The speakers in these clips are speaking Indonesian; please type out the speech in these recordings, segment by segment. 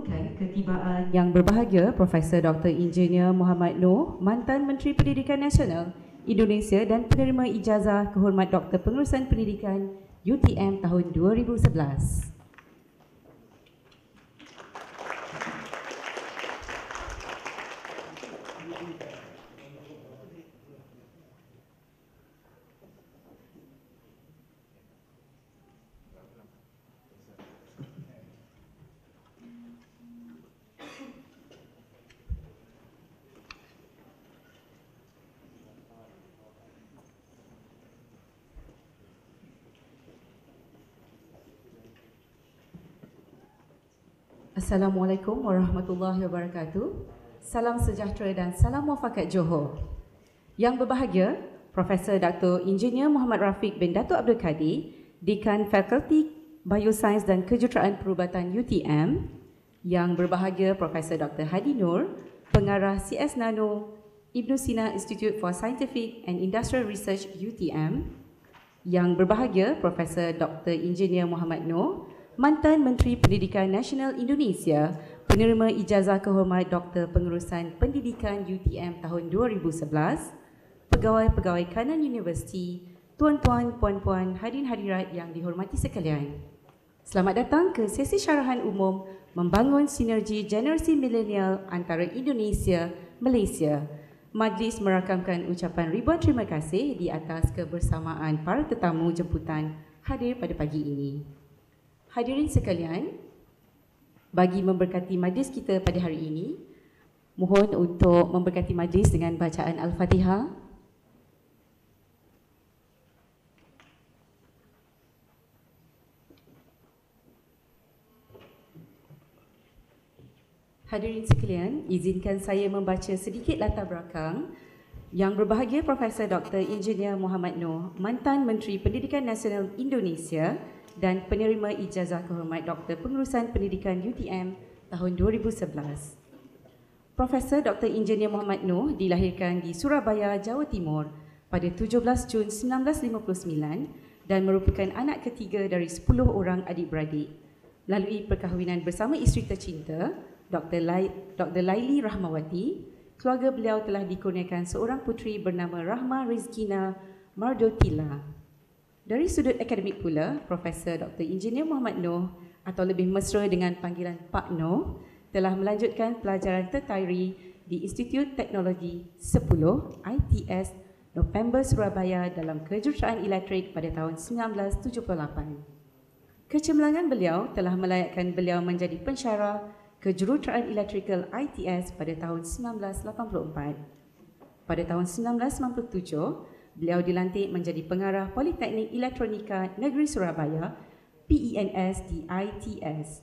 mengumumkan ketibaan yang berbahagia Profesor Dr. Engineer Muhammad Noor, mantan Menteri Pendidikan Nasional Indonesia dan penerima ijazah kehormat Dr. Pengurusan Pendidikan UTM tahun 2011. Assalamualaikum warahmatullahi wabarakatuh. Salam sejahtera dan salam muafakat Johor. Yang berbahagia, Profesor Dr. Engineer Muhammad Rafiq bin Datuk Abdul Kadir, Dekan Fakulti Biosains dan Kejuruteraan Perubatan UTM. Yang berbahagia, Profesor Dr. Hadi Nur, Pengarah CS Nano, Ibn Sina Institute for Scientific and Industrial Research UTM. Yang berbahagia, Profesor Dr. Engineer Muhammad Noor, mantan Menteri Pendidikan Nasional Indonesia, penerima ijazah kehormat Doktor Pengurusan Pendidikan UTM tahun 2011, pegawai-pegawai kanan universiti, tuan-tuan, puan-puan, hadirin hadirat yang dihormati sekalian. Selamat datang ke sesi syarahan umum membangun sinergi generasi milenial antara Indonesia, Malaysia. Majlis merakamkan ucapan ribuan terima kasih di atas kebersamaan para tetamu jemputan hadir pada pagi ini. Hadirin sekalian, bagi memberkati majlis kita pada hari ini, mohon untuk memberkati majlis dengan bacaan Al-Fatihah. Hadirin sekalian, izinkan saya membaca sedikit latar belakang yang berbahagia Profesor Dr. Engineer Muhammad Noor, mantan Menteri Pendidikan Nasional Indonesia dan penerima ijazah kehormat Doktor Pengurusan Pendidikan UTM tahun 2011. Profesor Dr. Engineer Muhammad Noor dilahirkan di Surabaya, Jawa Timur pada 17 Jun 1959 dan merupakan anak ketiga dari 10 orang adik-beradik. Lalui perkahwinan bersama isteri tercinta, Dr. Lai, Dr. Laili Rahmawati, keluarga beliau telah dikurniakan seorang puteri bernama Rahma Rizkina Mardotila. Dari sudut akademik pula, Profesor Dr. Engineer Muhammad Noh atau lebih mesra dengan panggilan Pak Noh telah melanjutkan pelajaran tertiary di Institut Teknologi 10 ITS November Surabaya dalam kejuruteraan elektrik pada tahun 1978. Kecemerlangan beliau telah melayakkan beliau menjadi pensyarah kejuruteraan elektrikal ITS pada tahun 1984. Pada tahun 1997, beliau dilantik menjadi pengarah Politeknik Elektronika Negeri Surabaya PENS di ITS.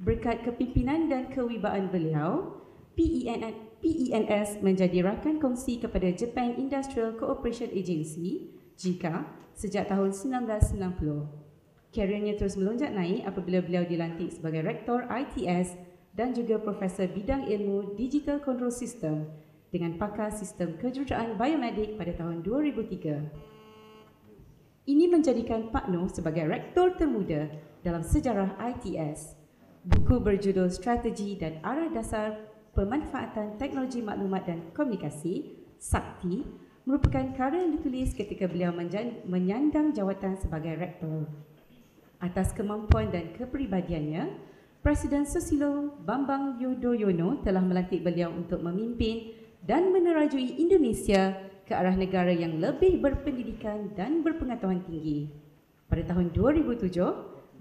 Berkat kepimpinan dan kewibaan beliau, PENS menjadi rakan kongsi kepada Japan Industrial Cooperation Agency JICA sejak tahun 1990. Karirnya terus melonjak naik apabila beliau dilantik sebagai Rektor ITS dan juga Profesor Bidang Ilmu Digital Control System dengan pakar sistem kejuruteraan biomedik pada tahun 2003. Ini menjadikan Pak Noh sebagai rektor termuda dalam sejarah ITS. Buku berjudul Strategi dan Arah Dasar Pemanfaatan Teknologi Maklumat dan Komunikasi, SAKTI, merupakan karya yang ditulis ketika beliau menyandang jawatan sebagai rektor. Atas kemampuan dan kepribadiannya, Presiden Susilo Bambang Yudhoyono telah melantik beliau untuk memimpin dan menerajui Indonesia ke arah negara yang lebih berpendidikan dan berpengetahuan tinggi. Pada tahun 2007,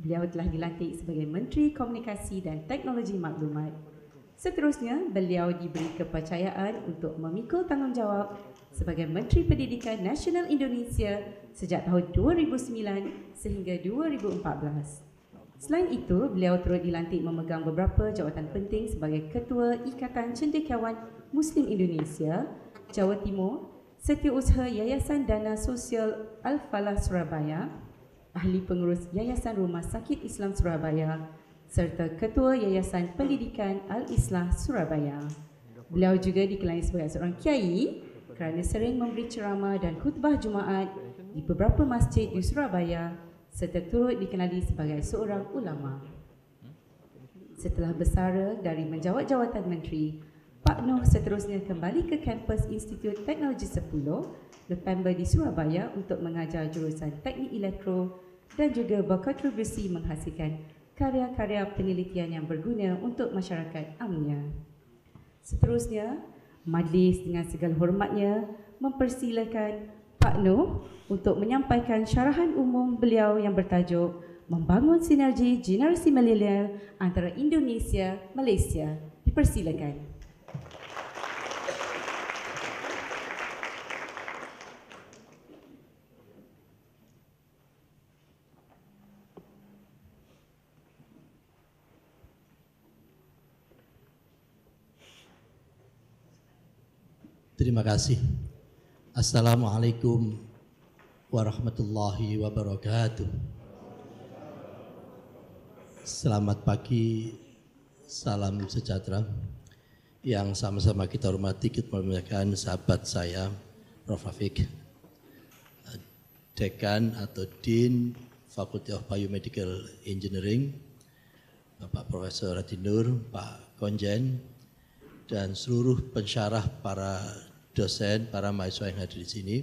beliau telah dilantik sebagai Menteri Komunikasi dan Teknologi Maklumat. Seterusnya, beliau diberi kepercayaan untuk memikul tanggungjawab sebagai Menteri Pendidikan Nasional Indonesia sejak tahun 2009 sehingga 2014. Selain itu, beliau turut dilantik memegang beberapa jawatan penting sebagai Ketua Ikatan Cendekiawan Muslim Indonesia, Jawa Timur, Setiausaha Yayasan Dana Sosial Al-Falah Surabaya, Ahli Pengurus Yayasan Rumah Sakit Islam Surabaya, serta Ketua Yayasan Pendidikan Al-Islah Surabaya. Beliau juga dikenali sebagai seorang kiai kerana sering memberi ceramah dan khutbah Jumaat di beberapa masjid di Surabaya serta turut dikenali sebagai seorang ulama. Setelah bersara dari menjawat jawatan menteri, Pak Noh seterusnya kembali ke kampus Institut Teknologi 10 November di Surabaya untuk mengajar jurusan Teknik Elektro dan juga berkontribusi menghasilkan karya-karya penelitian yang berguna untuk masyarakat Amnia. Seterusnya, majlis dengan segala hormatnya mempersilakan Pak Noh untuk menyampaikan syarahan umum beliau yang bertajuk membangun sinergi generasi milenial antara Indonesia Malaysia. Dipersilakan. Terima kasih. Assalamualaikum warahmatullahi wabarakatuh. Selamat pagi, salam sejahtera yang sama-sama kita hormati, kita memuliakan sahabat saya, Prof. Afik, Dekan atau Dean Faculty of Biomedical Engineering, Bapak Profesor Radinur, Pak Konjen, dan seluruh pensyarah para dosen, para mahasiswa yang hadir di sini,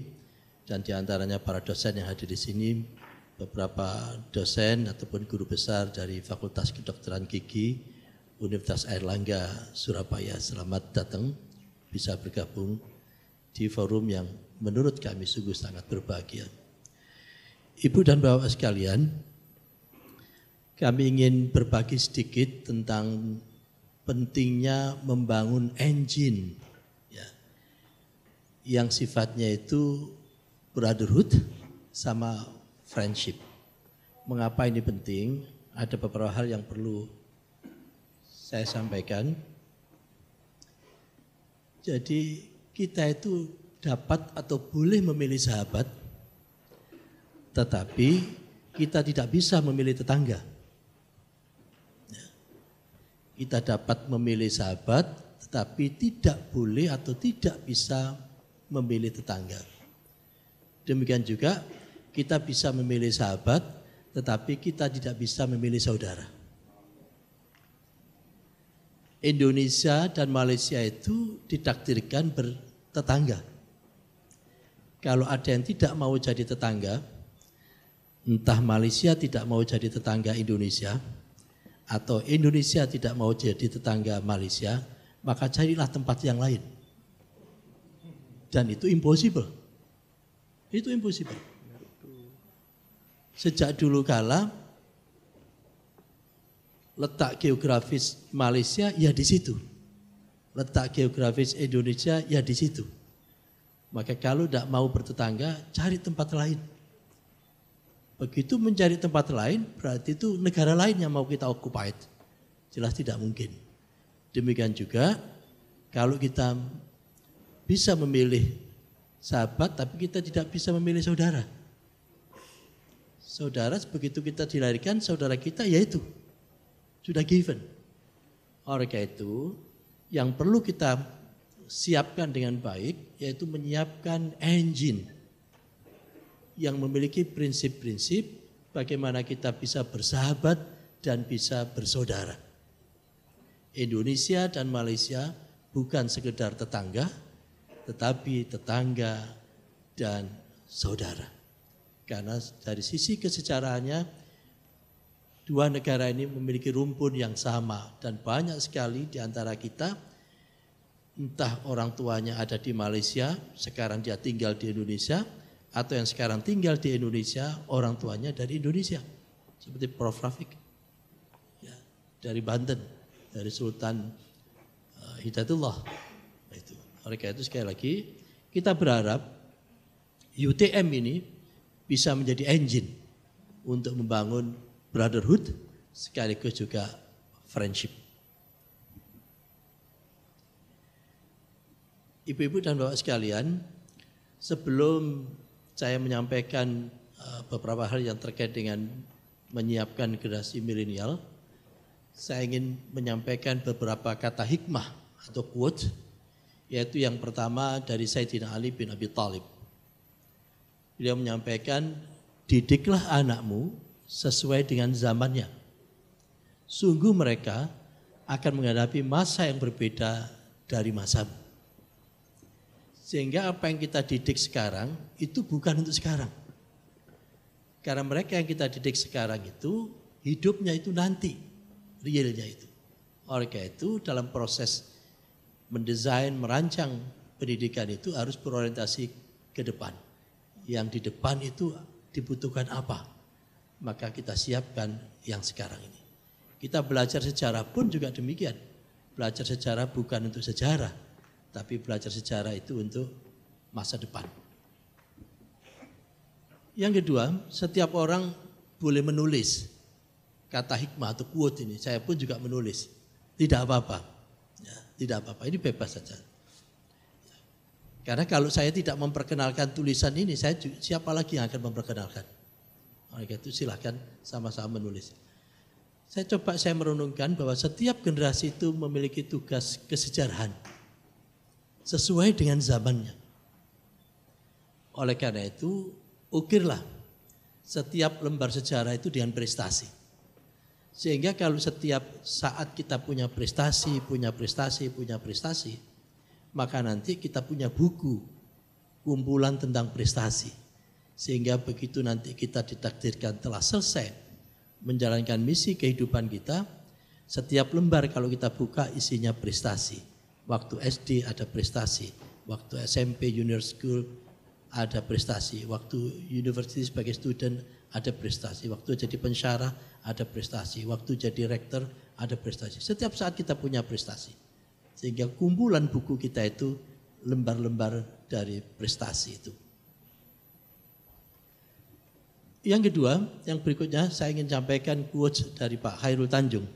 dan di antaranya para dosen yang hadir di sini, beberapa dosen ataupun guru besar dari Fakultas Kedokteran Gigi Universitas Airlangga Surabaya. Selamat datang bisa bergabung di forum yang menurut kami sungguh sangat berbahagia. Ibu dan Bapak sekalian, kami ingin berbagi sedikit tentang pentingnya membangun engine yang sifatnya itu brotherhood sama friendship. Mengapa ini penting? Ada beberapa hal yang perlu saya sampaikan. Jadi kita itu dapat atau boleh memilih sahabat, tetapi kita tidak bisa memilih tetangga. Ya. Kita dapat memilih sahabat, tetapi tidak boleh atau tidak bisa memilih tetangga. Demikian juga kita bisa memilih sahabat, tetapi kita tidak bisa memilih saudara. Indonesia dan Malaysia itu ditakdirkan bertetangga. Kalau ada yang tidak mau jadi tetangga, entah Malaysia tidak mau jadi tetangga Indonesia, atau Indonesia tidak mau jadi tetangga Malaysia, maka carilah tempat yang lain. Dan itu impossible. Itu impossible. Sejak dulu kala letak geografis Malaysia ya di situ. Letak geografis Indonesia ya di situ. Maka kalau tidak mau bertetangga, cari tempat lain. Begitu mencari tempat lain, berarti itu negara lain yang mau kita occupied. Jelas tidak mungkin. Demikian juga kalau kita bisa memilih sahabat, tapi kita tidak bisa memilih saudara. Saudara begitu kita dilahirkan, saudara kita yaitu sudah given. Oleh karena itu, yang perlu kita siapkan dengan baik yaitu menyiapkan engine yang memiliki prinsip-prinsip bagaimana kita bisa bersahabat dan bisa bersaudara. Indonesia dan Malaysia bukan sekedar tetangga, tetapi tetangga dan saudara. Karena dari sisi kesejarahannya dua negara ini memiliki rumpun yang sama dan banyak sekali di antara kita entah orang tuanya ada di Malaysia, sekarang dia tinggal di Indonesia atau yang sekarang tinggal di Indonesia, orang tuanya dari Indonesia. Seperti Prof Rafiq. Ya, dari Banten, dari Sultan uh, Hidayatullah. Oleh karena itu sekali lagi kita berharap UTM ini bisa menjadi engine untuk membangun brotherhood sekaligus juga friendship. Ibu-ibu dan bapak sekalian, sebelum saya menyampaikan uh, beberapa hal yang terkait dengan menyiapkan generasi milenial, saya ingin menyampaikan beberapa kata hikmah atau quote, yaitu yang pertama dari Sayyidina Ali bin Abi Thalib. Beliau menyampaikan, didiklah anakmu sesuai dengan zamannya. Sungguh mereka akan menghadapi masa yang berbeda dari masamu. Sehingga apa yang kita didik sekarang itu bukan untuk sekarang. Karena mereka yang kita didik sekarang itu hidupnya itu nanti, realnya itu. Oleh itu dalam proses mendesain, merancang pendidikan itu harus berorientasi ke depan. Yang di depan itu dibutuhkan apa? Maka kita siapkan yang sekarang ini. Kita belajar sejarah pun juga demikian. Belajar sejarah bukan untuk sejarah, tapi belajar sejarah itu untuk masa depan. Yang kedua, setiap orang boleh menulis kata hikmah atau quote ini. Saya pun juga menulis. Tidak apa-apa. Tidak apa-apa. Ini bebas saja. Karena kalau saya tidak memperkenalkan tulisan ini, saya siapa lagi yang akan memperkenalkan? Oleh itu silahkan sama-sama menulis. Saya coba saya merenungkan bahwa setiap generasi itu memiliki tugas kesejarahan sesuai dengan zamannya. Oleh karena itu, ukirlah setiap lembar sejarah itu dengan prestasi. Sehingga kalau setiap saat kita punya prestasi, punya prestasi, punya prestasi, maka nanti kita punya buku kumpulan tentang prestasi. Sehingga begitu nanti kita ditakdirkan telah selesai menjalankan misi kehidupan kita, setiap lembar kalau kita buka isinya prestasi. Waktu SD ada prestasi, waktu SMP, junior school, ada prestasi, waktu university sebagai student ada prestasi, waktu jadi pensyarah ada prestasi, waktu jadi rektor ada prestasi. Setiap saat kita punya prestasi. Sehingga kumpulan buku kita itu lembar-lembar dari prestasi itu. Yang kedua, yang berikutnya saya ingin sampaikan quotes dari Pak Khairul Tanjung.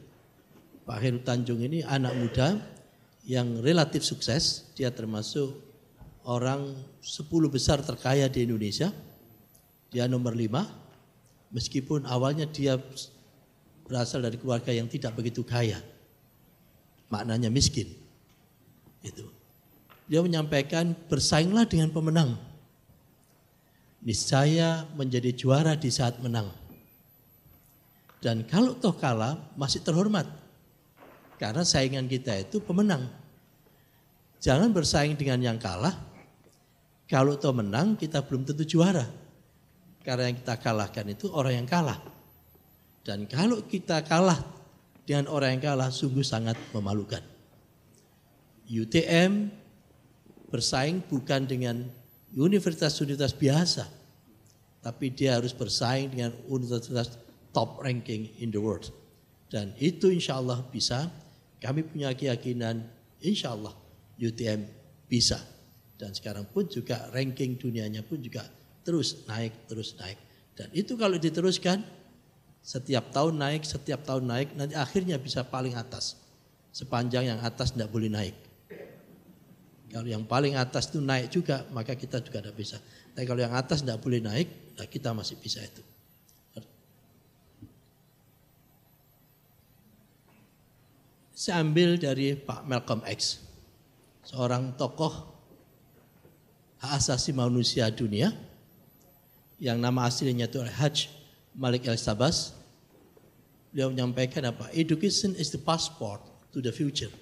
Pak Khairul Tanjung ini anak muda yang relatif sukses, dia termasuk orang 10 besar terkaya di Indonesia. Dia nomor 5, meskipun awalnya dia berasal dari keluarga yang tidak begitu kaya. Maknanya miskin. Itu. Dia menyampaikan bersainglah dengan pemenang. Niscaya menjadi juara di saat menang. Dan kalau toh kalah masih terhormat. Karena saingan kita itu pemenang. Jangan bersaing dengan yang kalah, kalau toh menang kita belum tentu juara. Karena yang kita kalahkan itu orang yang kalah. Dan kalau kita kalah dengan orang yang kalah sungguh sangat memalukan. UTM bersaing bukan dengan universitas-universitas biasa. Tapi dia harus bersaing dengan universitas top ranking in the world. Dan itu insya Allah bisa. Kami punya keyakinan insya Allah UTM bisa. Dan sekarang pun juga ranking dunianya pun juga terus naik, terus naik. Dan itu kalau diteruskan, setiap tahun naik, setiap tahun naik, nanti akhirnya bisa paling atas. Sepanjang yang atas tidak boleh naik. Kalau yang paling atas itu naik juga, maka kita juga tidak bisa. Tapi kalau yang atas tidak boleh naik, nah kita masih bisa itu. Saya ambil dari Pak Malcolm X, seorang tokoh hak asasi manusia dunia yang nama aslinya itu Hajj Malik El Sabas. Beliau menyampaikan apa? Education is the passport to the future.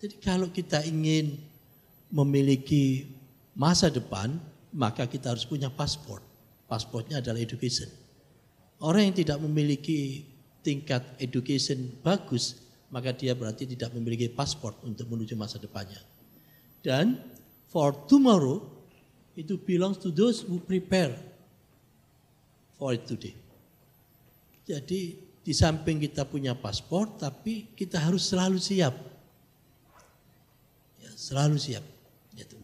Jadi kalau kita ingin memiliki masa depan, maka kita harus punya paspor. Pasportnya adalah education. Orang yang tidak memiliki tingkat education bagus, maka dia berarti tidak memiliki paspor untuk menuju masa depannya. Dan for tomorrow itu belongs to those who prepare for it today. Jadi di samping kita punya paspor, tapi kita harus selalu siap. Ya, selalu siap. Gitu.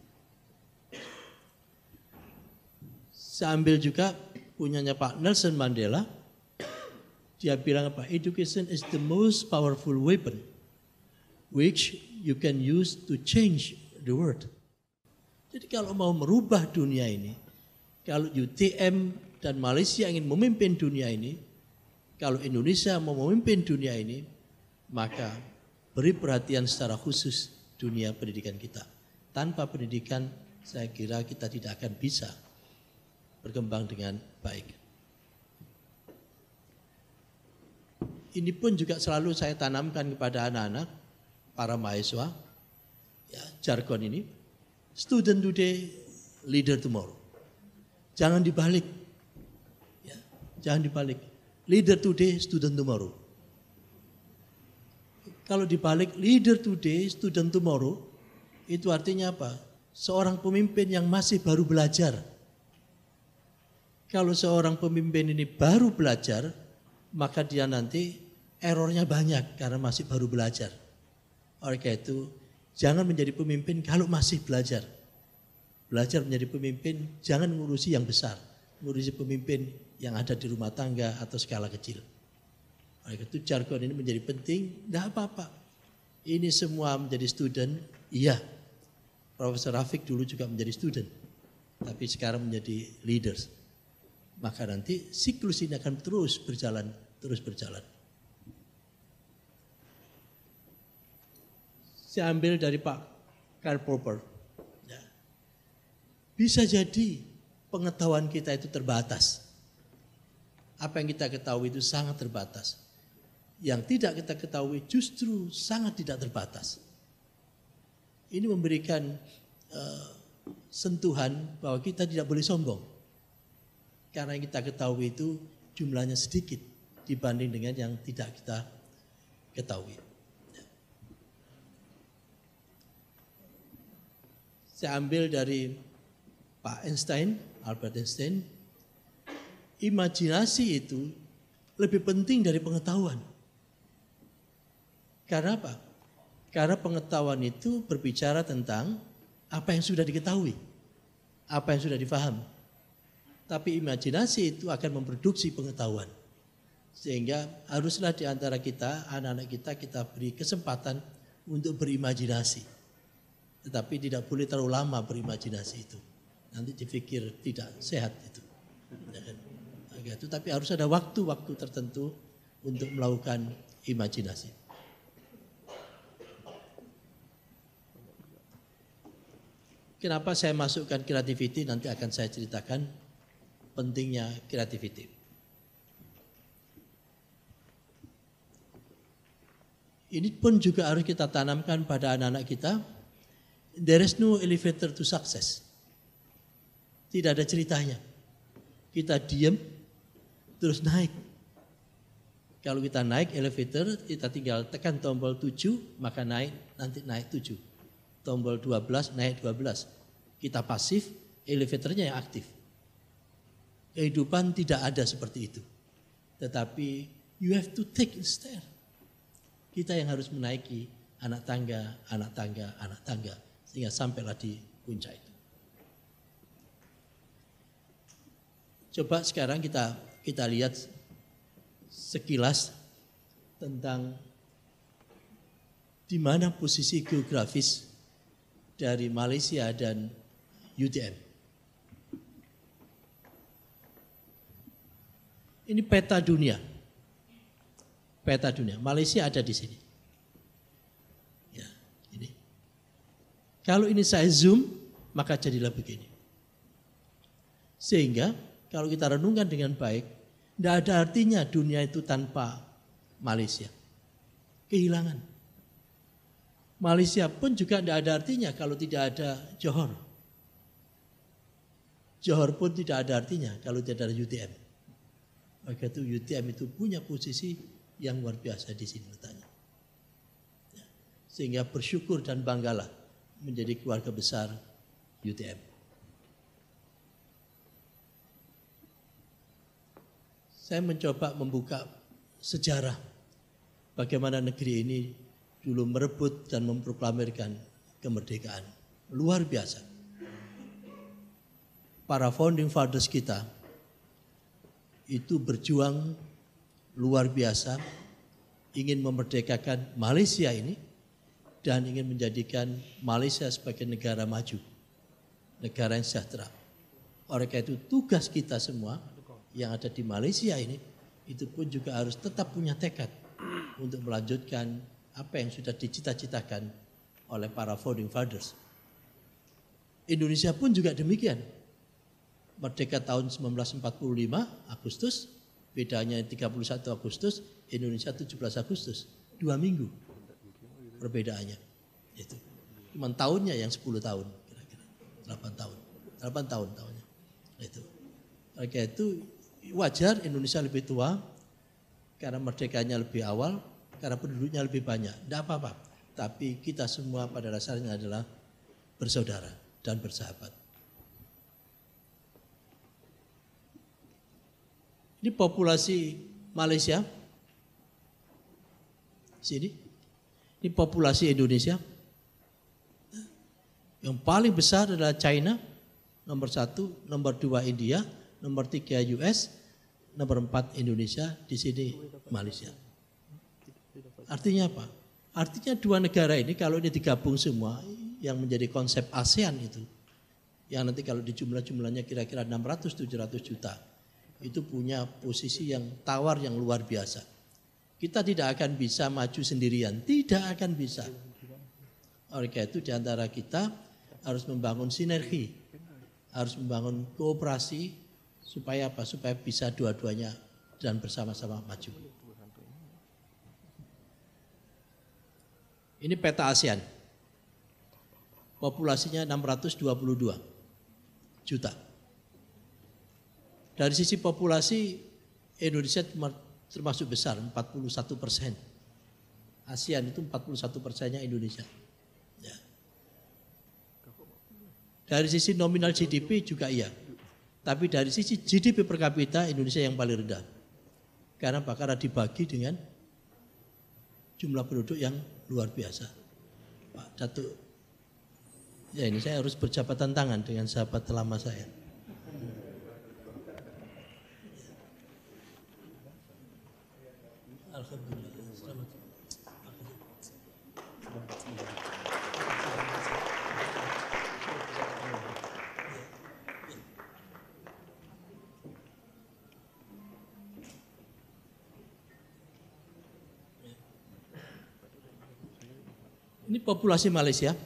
Saya juga punyanya Pak Nelson Mandela. Dia bilang apa? Education is the most powerful weapon which you can use to change the world. Jadi kalau mau merubah dunia ini, kalau UTM dan Malaysia ingin memimpin dunia ini, kalau Indonesia mau memimpin dunia ini, maka beri perhatian secara khusus dunia pendidikan kita. Tanpa pendidikan, saya kira kita tidak akan bisa berkembang dengan baik. ini pun juga selalu saya tanamkan kepada anak-anak, para mahasiswa, ya, jargon ini, student today, leader tomorrow. Jangan dibalik, ya, jangan dibalik. Leader today, student tomorrow. Kalau dibalik leader today, student tomorrow, itu artinya apa? Seorang pemimpin yang masih baru belajar. Kalau seorang pemimpin ini baru belajar, maka dia nanti errornya banyak karena masih baru belajar. Oleh karena itu, jangan menjadi pemimpin kalau masih belajar. Belajar menjadi pemimpin, jangan ngurusi yang besar. Ngurusi pemimpin yang ada di rumah tangga atau skala kecil. Oleh itu jargon ini menjadi penting, tidak apa-apa. Ini semua menjadi student, iya. Profesor Rafiq dulu juga menjadi student, tapi sekarang menjadi leaders. Maka nanti siklus ini akan terus berjalan, terus berjalan. Saya ambil dari Pak Karl Popper. Ya. Bisa jadi pengetahuan kita itu terbatas. Apa yang kita ketahui itu sangat terbatas. Yang tidak kita ketahui justru sangat tidak terbatas. Ini memberikan uh, sentuhan bahwa kita tidak boleh sombong. Karena yang kita ketahui itu jumlahnya sedikit dibanding dengan yang tidak kita ketahui. Saya ambil dari Pak Einstein, Albert Einstein. Imajinasi itu lebih penting dari pengetahuan. Karena apa? Karena pengetahuan itu berbicara tentang apa yang sudah diketahui, apa yang sudah difaham. Tapi imajinasi itu akan memproduksi pengetahuan. Sehingga haruslah di antara kita, anak-anak kita, kita beri kesempatan untuk berimajinasi. Tetapi tidak boleh terlalu lama berimajinasi itu. Nanti dipikir tidak sehat itu. Ya kan? itu, tapi harus ada waktu-waktu tertentu untuk melakukan imajinasi. Kenapa saya masukkan creativity nanti akan saya ceritakan pentingnya creativity. Ini pun juga harus kita tanamkan pada anak-anak kita There is no elevator to success. Tidak ada ceritanya. Kita diam, terus naik. Kalau kita naik elevator, kita tinggal tekan tombol 7, maka naik, nanti naik 7. Tombol 12, naik 12. Kita pasif, elevatornya yang aktif. Kehidupan tidak ada seperti itu. Tetapi you have to take a stair. Kita yang harus menaiki anak tangga, anak tangga, anak tangga sehingga sampailah di puncak itu. Coba sekarang kita kita lihat sekilas tentang di mana posisi geografis dari Malaysia dan UTM. Ini peta dunia. Peta dunia. Malaysia ada di sini. Kalau ini saya zoom, maka jadilah begini. Sehingga kalau kita renungkan dengan baik, tidak ada artinya dunia itu tanpa Malaysia. Kehilangan. Malaysia pun juga tidak ada artinya kalau tidak ada Johor. Johor pun tidak ada artinya kalau tidak ada UTM. Maka itu UTM itu punya posisi yang luar biasa di sini letaknya. Ya. Sehingga bersyukur dan banggalah menjadi keluarga besar UTM. Saya mencoba membuka sejarah bagaimana negeri ini dulu merebut dan memproklamirkan kemerdekaan. Luar biasa. Para founding fathers kita itu berjuang luar biasa ingin memerdekakan Malaysia ini dan ingin menjadikan Malaysia sebagai negara maju, negara yang sejahtera. Oleh karena itu tugas kita semua yang ada di Malaysia ini itu pun juga harus tetap punya tekad untuk melanjutkan apa yang sudah dicita-citakan oleh para founding fathers. Indonesia pun juga demikian. Merdeka tahun 1945 Agustus, bedanya 31 Agustus, Indonesia 17 Agustus. Dua minggu perbedaannya. Itu. Cuman tahunnya yang 10 tahun kira-kira. 8 tahun. 8 tahun tahunnya. Itu. Oke itu wajar Indonesia lebih tua karena merdekanya lebih awal, karena penduduknya lebih banyak. Tidak apa-apa. Tapi kita semua pada dasarnya adalah bersaudara dan bersahabat. Ini populasi Malaysia. Sini. Ini populasi Indonesia. Yang paling besar adalah China, nomor satu, nomor dua India, nomor tiga US, nomor empat Indonesia, di sini Malaysia. Artinya apa? Artinya dua negara ini kalau ini digabung semua yang menjadi konsep ASEAN itu yang nanti kalau di jumlah-jumlahnya kira-kira 600-700 juta itu punya posisi yang tawar yang luar biasa. Kita tidak akan bisa maju sendirian, tidak akan bisa. Oleh itu di antara kita harus membangun sinergi, harus membangun kooperasi supaya apa? Supaya bisa dua-duanya dan bersama-sama maju. Ini peta ASEAN. Populasinya 622 juta. Dari sisi populasi Indonesia termasuk besar 41 persen. ASEAN itu 41 persennya Indonesia. Ya. Dari sisi nominal GDP juga iya. Tapi dari sisi GDP per kapita Indonesia yang paling rendah. Karena? Karena dibagi dengan jumlah penduduk yang luar biasa. Pak Datuk, ya ini saya harus berjabatan tangan dengan sahabat lama saya. Populasi Malaysia.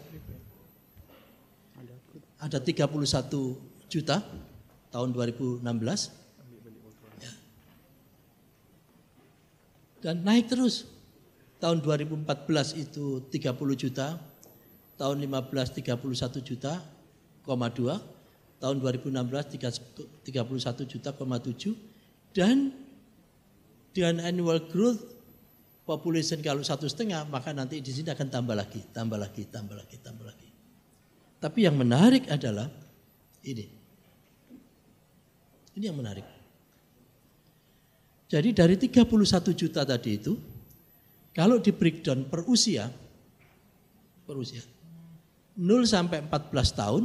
Ada 31 juta tahun 2016. Ya. Dan naik terus. Tahun 2014 itu 30 juta, tahun 15 31 juta, koma 2, tahun 2016 31 juta, koma 7, dan dengan annual growth population kalau satu setengah, maka nanti di sini akan tambah lagi, tambah lagi, tambah lagi, tambah lagi. Tapi yang menarik adalah ini. Ini yang menarik. Jadi dari 31 juta tadi itu, kalau di breakdown per usia, per usia, 0 sampai 14 tahun,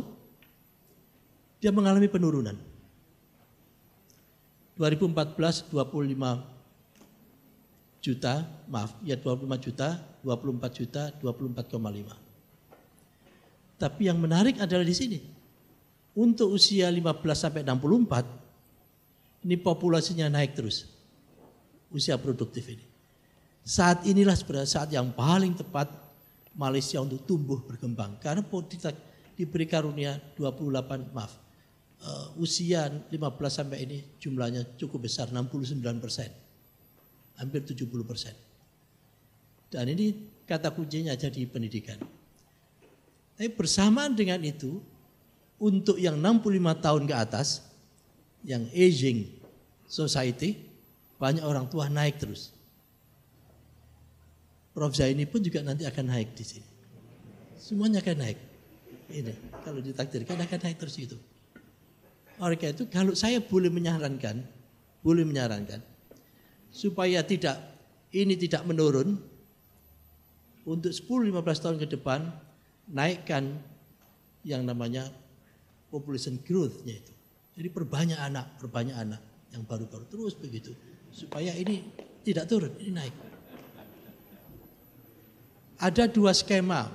dia mengalami penurunan. 2014 25 juta, maaf, ya 25 juta, 24 juta, 24,5. Tapi yang menarik adalah di sini. Untuk usia 15 sampai 64, ini populasinya naik terus. Usia produktif ini. Saat inilah sebenarnya saat yang paling tepat Malaysia untuk tumbuh berkembang. Karena kita diberi karunia 28, maaf, uh, usia 15 sampai ini jumlahnya cukup besar, 69 persen hampir 70 persen. Dan ini kata kuncinya jadi pendidikan. Tapi bersamaan dengan itu, untuk yang 65 tahun ke atas, yang aging society, banyak orang tua naik terus. Prof Zaini pun juga nanti akan naik di sini. Semuanya akan naik. Ini kalau ditakdirkan akan naik terus itu. Oleh itu kalau saya boleh menyarankan, boleh menyarankan, supaya tidak ini tidak menurun untuk 10-15 tahun ke depan naikkan yang namanya population growth-nya itu. Jadi perbanyak anak, perbanyak anak yang baru-baru terus begitu supaya ini tidak turun, ini naik. Ada dua skema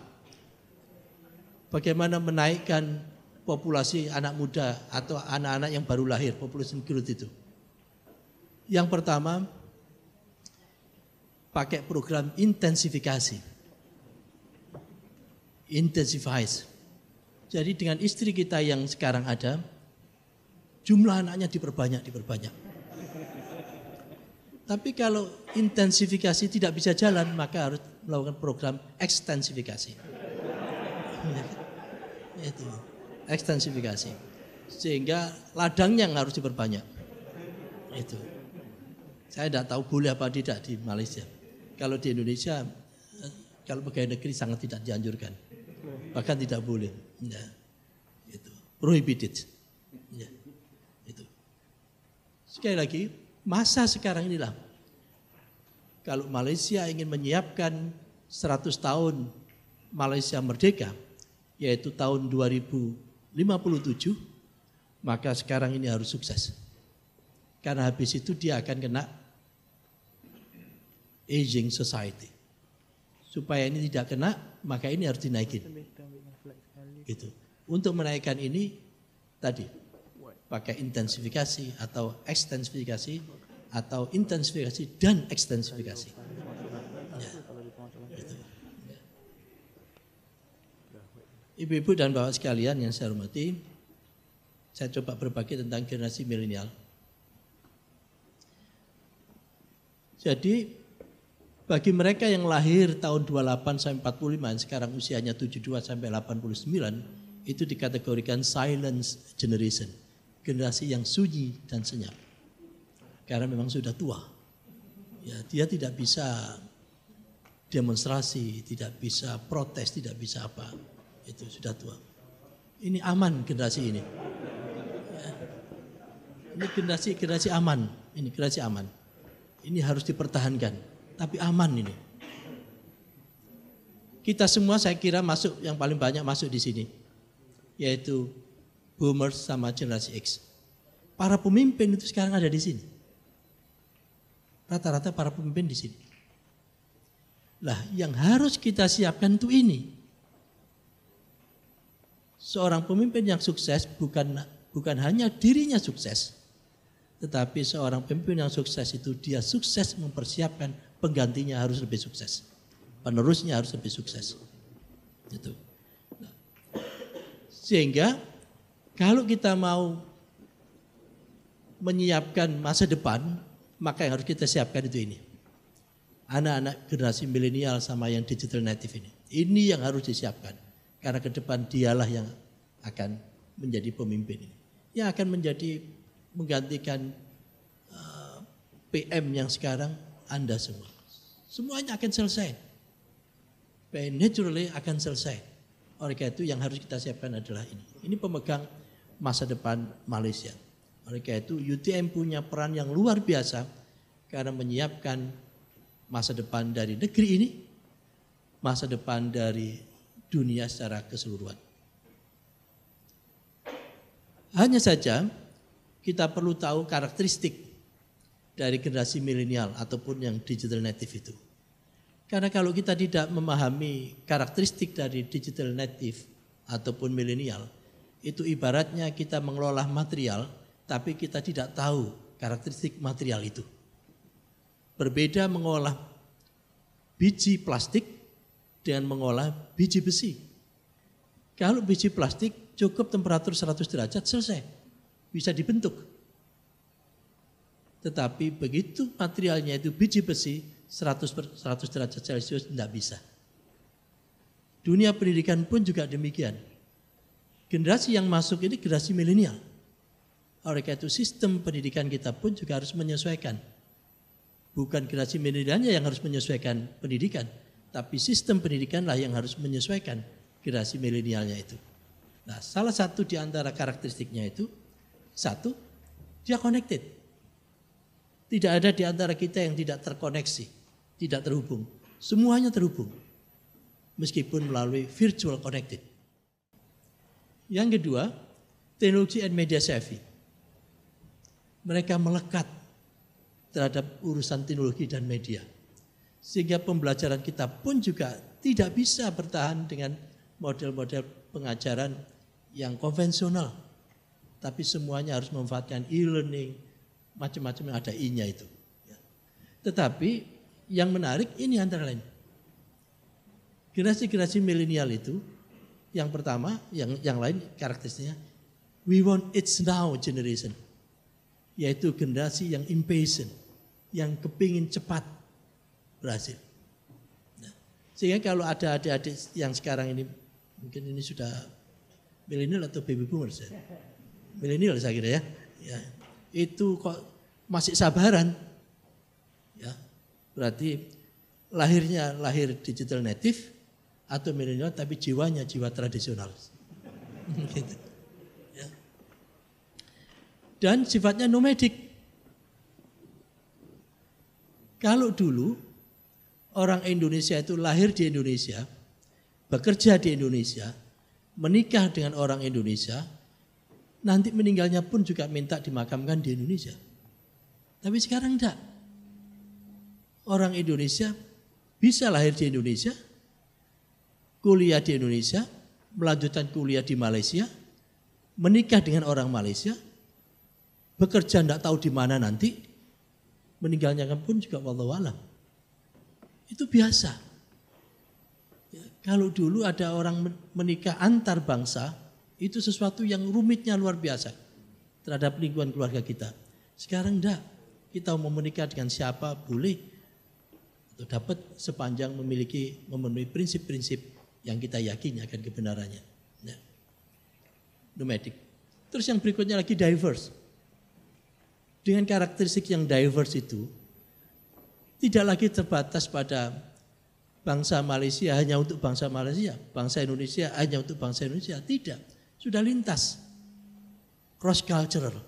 bagaimana menaikkan populasi anak muda atau anak-anak yang baru lahir, population growth itu. Yang pertama, pakai program intensifikasi. Intensifies. Jadi dengan istri kita yang sekarang ada, jumlah anaknya diperbanyak, diperbanyak. Tapi kalau intensifikasi tidak bisa jalan, maka harus melakukan program ekstensifikasi. Ya, itu, ekstensifikasi. Sehingga ladangnya harus diperbanyak. Itu. Saya tidak tahu boleh apa tidak di Malaysia. Kalau di Indonesia, eh, kalau pegawai negeri sangat tidak dianjurkan. Bahkan tidak boleh. Ya. Itu. Prohibited. Ya. Itu. Sekali lagi, Masa sekarang inilah kalau Malaysia ingin menyiapkan 100 tahun Malaysia merdeka yaitu tahun 2057 maka sekarang ini harus sukses. Karena habis itu dia akan kena aging society. Supaya ini tidak kena, maka ini harus dinaikin. Gitu. Untuk menaikkan ini tadi pakai intensifikasi atau ekstensifikasi atau intensifikasi dan ekstensifikasi. Ya. Ibu-ibu dan bapak sekalian yang saya hormati, saya coba berbagi tentang generasi milenial. Jadi bagi mereka yang lahir tahun 28 sampai 45 sekarang usianya 72 sampai 89 itu dikategorikan silence generation generasi yang sunyi dan senyap. Karena memang sudah tua. Ya, dia tidak bisa demonstrasi, tidak bisa protes, tidak bisa apa. Itu sudah tua. Ini aman generasi ini. Ya. Ini generasi generasi aman, ini generasi aman. Ini harus dipertahankan, tapi aman ini. Kita semua saya kira masuk yang paling banyak masuk di sini, yaitu boomers sama generasi X. Para pemimpin itu sekarang ada di sini. Rata-rata para pemimpin di sini. Lah, yang harus kita siapkan itu ini. Seorang pemimpin yang sukses bukan bukan hanya dirinya sukses, tetapi seorang pemimpin yang sukses itu dia sukses mempersiapkan penggantinya harus lebih sukses. Penerusnya harus lebih sukses. Itu. Nah, sehingga kalau kita mau menyiapkan masa depan, maka yang harus kita siapkan itu ini. Anak-anak generasi milenial sama yang digital native ini. Ini yang harus disiapkan. Karena ke depan dialah yang akan menjadi pemimpin ini. Yang akan menjadi menggantikan uh, PM yang sekarang Anda semua. Semuanya akan selesai. Naturally akan selesai. Oleh karena itu yang harus kita siapkan adalah ini. Ini pemegang masa depan Malaysia. Oleh karena itu UTM punya peran yang luar biasa karena menyiapkan masa depan dari negeri ini, masa depan dari dunia secara keseluruhan. Hanya saja kita perlu tahu karakteristik dari generasi milenial ataupun yang digital native itu. Karena kalau kita tidak memahami karakteristik dari digital native ataupun milenial, itu ibaratnya kita mengelola material tapi kita tidak tahu karakteristik material itu. Berbeda mengolah biji plastik dengan mengolah biji besi. Kalau biji plastik cukup temperatur 100 derajat selesai, bisa dibentuk. Tetapi begitu materialnya itu biji besi 100, 100 derajat Celcius tidak bisa. Dunia pendidikan pun juga demikian generasi yang masuk ini generasi milenial. Oleh karena itu sistem pendidikan kita pun juga harus menyesuaikan. Bukan generasi milenialnya yang harus menyesuaikan pendidikan, tapi sistem pendidikanlah yang harus menyesuaikan generasi milenialnya itu. Nah, salah satu di antara karakteristiknya itu satu, dia connected. Tidak ada di antara kita yang tidak terkoneksi, tidak terhubung. Semuanya terhubung. Meskipun melalui virtual connected. Yang kedua, teknologi and media savvy. Mereka melekat terhadap urusan teknologi dan media. Sehingga pembelajaran kita pun juga tidak bisa bertahan dengan model-model pengajaran yang konvensional. Tapi semuanya harus memanfaatkan e-learning, macam-macam yang ada i-nya itu. Ya. Tetapi yang menarik ini antara lain. Generasi-generasi milenial itu yang pertama, yang yang lain karakteristiknya we want it's now generation. Yaitu generasi yang impatient, yang kepingin cepat berhasil. Nah, sehingga kalau ada adik-adik yang sekarang ini mungkin ini sudah milenial atau baby boomers ya. Milenial saya kira ya. ya. Itu kok masih sabaran. Berarti lahirnya lahir digital native atau milenial tapi jiwanya jiwa tradisional. gitu. ya. Dan sifatnya nomadic. Kalau dulu orang Indonesia itu lahir di Indonesia, bekerja di Indonesia, menikah dengan orang Indonesia, nanti meninggalnya pun juga minta dimakamkan di Indonesia. Tapi sekarang enggak. Orang Indonesia bisa lahir di Indonesia, kuliah di Indonesia, melanjutkan kuliah di Malaysia, menikah dengan orang Malaysia, bekerja enggak tahu di mana nanti, meninggalnya pun juga wallahualam. Itu biasa. Ya, kalau dulu ada orang menikah antar bangsa, itu sesuatu yang rumitnya luar biasa terhadap lingkungan keluarga kita. Sekarang enggak. Kita mau menikah dengan siapa boleh atau dapat sepanjang memiliki memenuhi prinsip-prinsip yang kita yakini akan kebenarannya. Ya. Nomadic. Terus yang berikutnya lagi diverse dengan karakteristik yang diverse itu tidak lagi terbatas pada bangsa Malaysia hanya untuk bangsa Malaysia, bangsa Indonesia hanya untuk bangsa Indonesia, tidak. Sudah lintas cross cultural.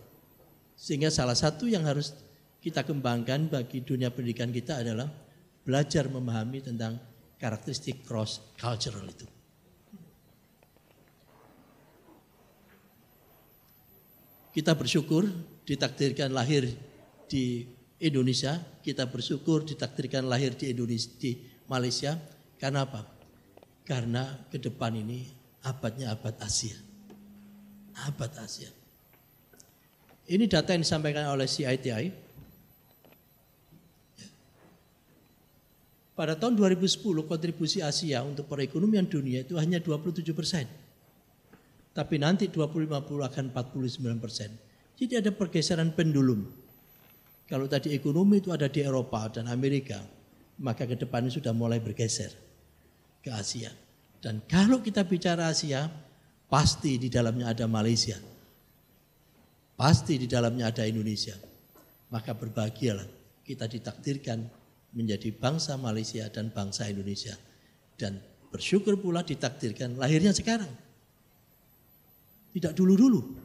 Sehingga salah satu yang harus kita kembangkan bagi dunia pendidikan kita adalah belajar memahami tentang karakteristik cross cultural itu. Kita bersyukur ditakdirkan lahir di Indonesia, kita bersyukur ditakdirkan lahir di Indonesia di Malaysia. Karena apa? Karena ke depan ini abadnya abad Asia. Abad Asia. Ini data yang disampaikan oleh CITI. Pada tahun 2010 kontribusi Asia untuk perekonomian dunia itu hanya 27 persen. Tapi nanti 2050 akan 49 persen. Jadi ada pergeseran pendulum. Kalau tadi ekonomi itu ada di Eropa dan Amerika, maka ke depan sudah mulai bergeser ke Asia. Dan kalau kita bicara Asia, pasti di dalamnya ada Malaysia. Pasti di dalamnya ada Indonesia. Maka berbahagialah kita ditakdirkan menjadi bangsa Malaysia dan bangsa Indonesia. Dan bersyukur pula ditakdirkan lahirnya sekarang. Tidak dulu-dulu.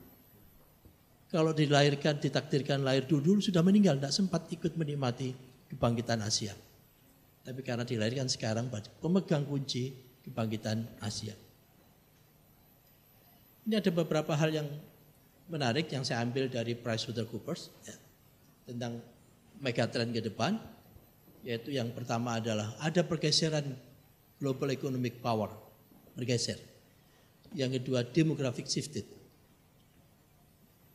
Kalau dilahirkan, ditakdirkan lahir dulu, sudah meninggal, tidak sempat ikut menikmati kebangkitan Asia. Tapi karena dilahirkan sekarang, pemegang kunci kebangkitan Asia. Ini ada beberapa hal yang menarik yang saya ambil dari PricewaterhouseCoopers ya, tentang megatrend ke depan, yaitu yang pertama adalah ada pergeseran global economic power, bergeser. Yang kedua demographic shifted,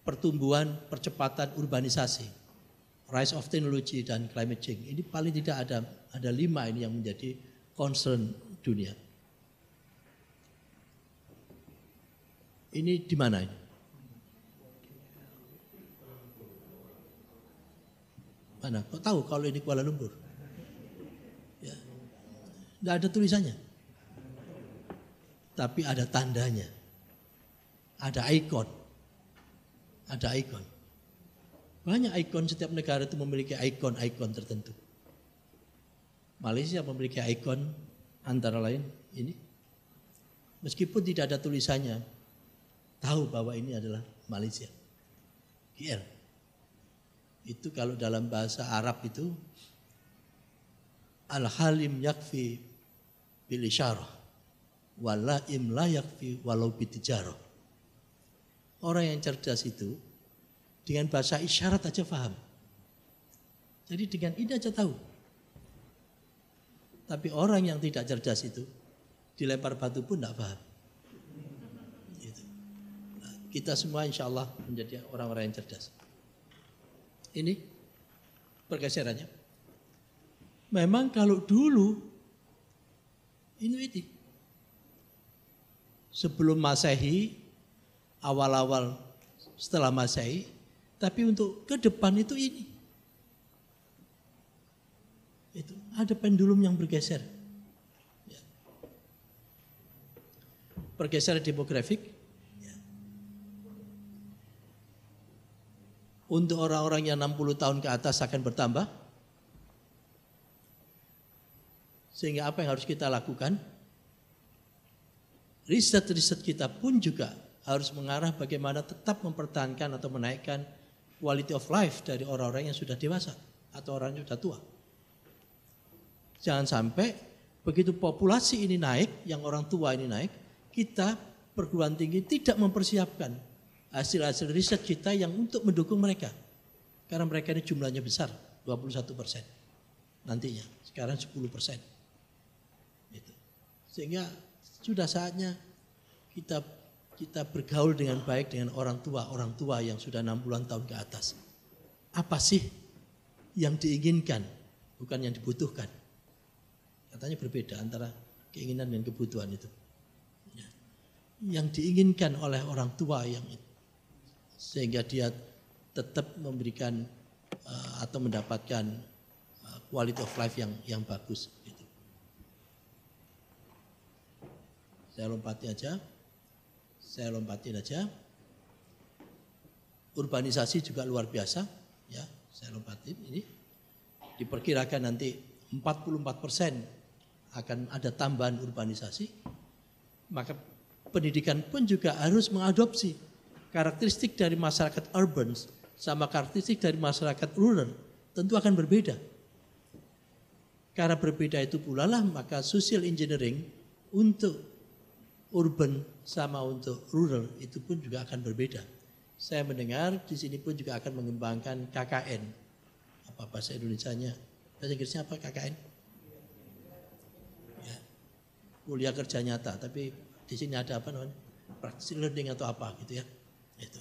pertumbuhan percepatan urbanisasi, rise of technology dan climate change. Ini paling tidak ada ada lima ini yang menjadi concern dunia. Ini di mana ini? Mana? Kok tahu kalau ini Kuala Lumpur? Tidak ada tulisannya. Tapi ada tandanya. Ada ikon ada ikon. Banyak ikon setiap negara itu memiliki ikon-ikon tertentu. Malaysia memiliki ikon antara lain ini. Meskipun tidak ada tulisannya, tahu bahwa ini adalah Malaysia. GL. Itu kalau dalam bahasa Arab itu Al-Halim yakfi bil isyarah wala im la yakfi walau bitijarah. Orang yang cerdas itu dengan bahasa isyarat aja paham. Jadi dengan ini aja tahu. Tapi orang yang tidak cerdas itu dilempar batu pun tidak paham. Gitu. Nah, kita semua insya Allah menjadi orang-orang yang cerdas. Ini pergeserannya. Memang kalau dulu ini sebelum masehi awal-awal setelah Masehi, tapi untuk ke depan itu ini. ada pendulum yang bergeser. Ya. Pergeseran demografik. Ya. Untuk orang-orang yang 60 tahun ke atas akan bertambah. Sehingga apa yang harus kita lakukan? Riset-riset kita pun juga harus mengarah bagaimana tetap mempertahankan atau menaikkan quality of life dari orang-orang yang sudah dewasa atau orang yang sudah tua. Jangan sampai begitu populasi ini naik, yang orang tua ini naik, kita perguruan tinggi tidak mempersiapkan hasil-hasil riset kita yang untuk mendukung mereka. Karena mereka ini jumlahnya besar, 21 persen nantinya. Sekarang 10 persen. Sehingga sudah saatnya kita kita bergaul dengan baik dengan orang tua, orang tua yang sudah 60-an tahun ke atas. Apa sih yang diinginkan, bukan yang dibutuhkan. Katanya berbeda antara keinginan dan kebutuhan itu. Ya. Yang diinginkan oleh orang tua yang sehingga dia tetap memberikan uh, atau mendapatkan uh, quality of life yang yang bagus. Gitu. Saya lompati aja. Saya lompatin aja. Urbanisasi juga luar biasa, ya. Saya lompatin ini. Diperkirakan nanti 44 persen akan ada tambahan urbanisasi. Maka pendidikan pun juga harus mengadopsi karakteristik dari masyarakat urban sama karakteristik dari masyarakat rural tentu akan berbeda. Karena berbeda itu pula lah maka social engineering untuk urban sama untuk rural itu pun juga akan berbeda. Saya mendengar di sini pun juga akan mengembangkan KKN. Apa bahasa Indonesia-nya? Bahasa Inggrisnya apa KKN? Ya. Kuliah kerja nyata, tapi di sini ada apa namanya? Practice learning atau apa gitu ya. Itu.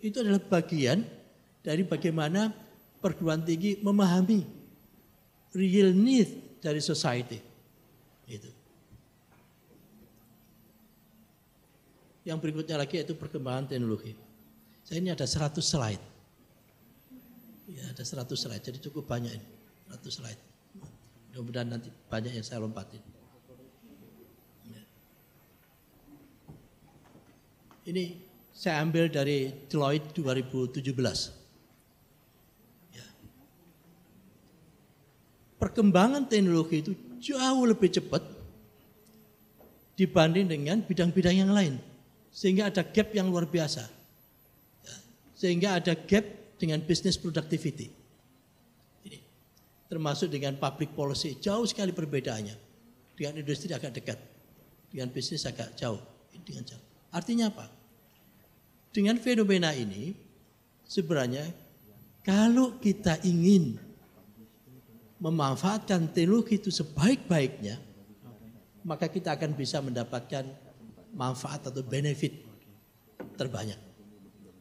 Itu adalah bagian dari bagaimana perguruan tinggi memahami real need dari society. Itu. Yang berikutnya lagi yaitu perkembangan teknologi. Saya ini ada 100 slide. Ya, ada 100 slide, jadi cukup banyak ini. 100 slide. Mudah-mudahan nanti banyak yang saya lompatin. Ya. Ini saya ambil dari Deloitte 2017. Ya. Perkembangan teknologi itu jauh lebih cepat dibanding dengan bidang-bidang yang lain. Sehingga ada gap yang luar biasa. Ya, sehingga ada gap dengan business productivity. Ini. Termasuk dengan public policy, jauh sekali perbedaannya. Dengan industri agak dekat, dengan bisnis agak jauh. Dengan jauh. Artinya apa? Dengan fenomena ini, sebenarnya kalau kita ingin memanfaatkan teknologi itu sebaik-baiknya, maka kita akan bisa mendapatkan manfaat atau benefit terbanyak.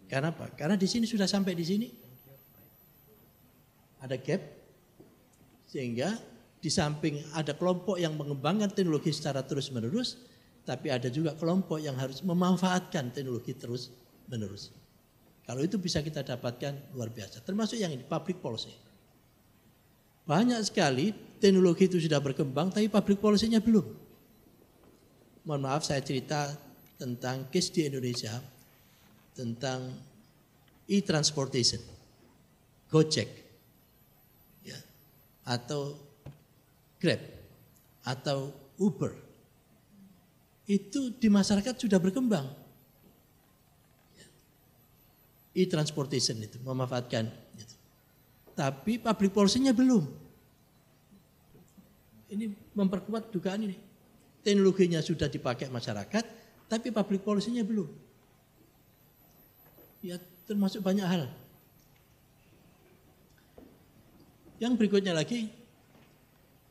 Karena apa? Karena di sini sudah sampai di sini ada gap sehingga di samping ada kelompok yang mengembangkan teknologi secara terus-menerus, tapi ada juga kelompok yang harus memanfaatkan teknologi terus-menerus. Kalau itu bisa kita dapatkan luar biasa, termasuk yang ini public policy. Banyak sekali teknologi itu sudah berkembang, tapi public policy-nya belum mohon maaf saya cerita tentang case di Indonesia tentang e-transportation, Gojek, ya, atau Grab, atau Uber. Itu di masyarakat sudah berkembang. E-transportation itu memanfaatkan. Gitu. Tapi public policy-nya belum. Ini memperkuat dugaan ini teknologinya sudah dipakai masyarakat, tapi public policy-nya belum. Ya termasuk banyak hal. Yang berikutnya lagi,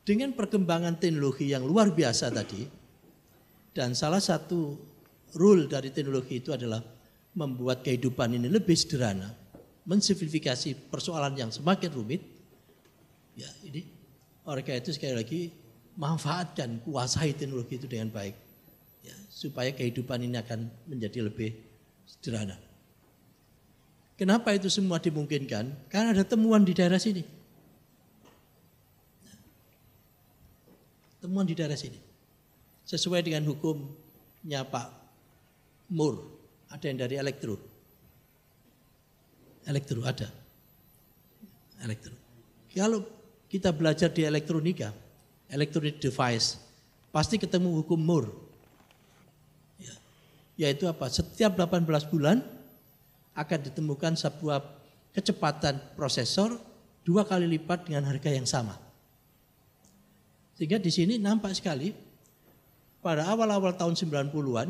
dengan perkembangan teknologi yang luar biasa tadi, dan salah satu rule dari teknologi itu adalah membuat kehidupan ini lebih sederhana, mensimplifikasi persoalan yang semakin rumit. Ya, ini oleh karena itu sekali lagi manfaatkan, kuasai teknologi itu dengan baik. Ya, supaya kehidupan ini akan menjadi lebih sederhana. Kenapa itu semua dimungkinkan? Karena ada temuan di daerah sini. temuan di daerah sini. Sesuai dengan hukumnya Pak Mur, ada yang dari elektro. Elektro ada. Elektro. Kalau kita belajar di elektronika, electronic device, pasti ketemu hukum Moore. Ya. Yaitu apa? Setiap 18 bulan akan ditemukan sebuah kecepatan prosesor dua kali lipat dengan harga yang sama. Sehingga di sini nampak sekali pada awal-awal tahun 90-an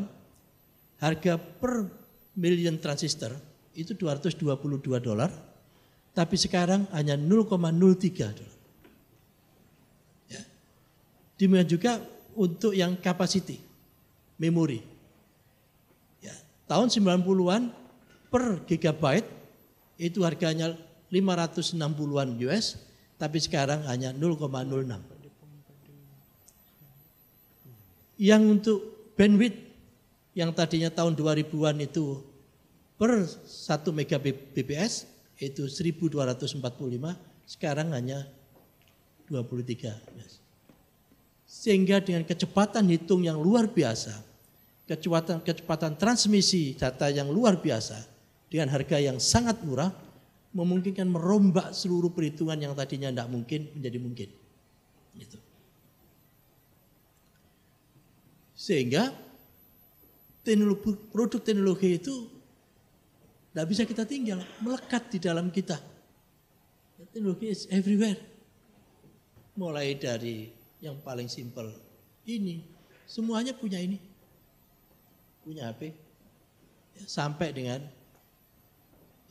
harga per million transistor itu 222 dolar, tapi sekarang hanya 0,03 dolar. Demikian juga untuk yang capacity, memori. Ya, tahun 90-an per gigabyte itu harganya 560-an US, tapi sekarang hanya 0,06. Yang untuk bandwidth yang tadinya tahun 2000-an itu per 1 megabps itu 1245, sekarang hanya 23. Sehingga dengan kecepatan hitung yang luar biasa, kecepatan kecepatan transmisi data yang luar biasa dengan harga yang sangat murah memungkinkan merombak seluruh perhitungan yang tadinya tidak mungkin menjadi mungkin. Gitu. Sehingga teknologi, produk teknologi itu tidak bisa kita tinggal, melekat di dalam kita. Teknologi is everywhere. Mulai dari yang paling simpel ini, semuanya punya ini. Punya HP. Ya, sampai dengan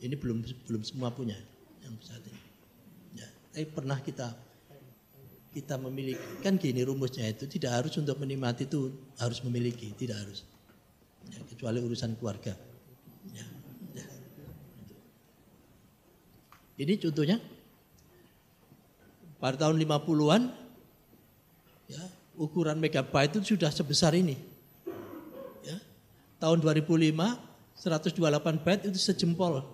ini belum belum semua punya yang saat ini. Ya, tapi pernah kita kita memiliki. Kan gini rumusnya itu tidak harus untuk menikmati itu harus memiliki, tidak harus. Ya, kecuali urusan keluarga. Ya, ya. Ini contohnya pada tahun 50-an ya, ukuran megabyte itu sudah sebesar ini. Ya. Tahun 2005 128 byte itu sejempol.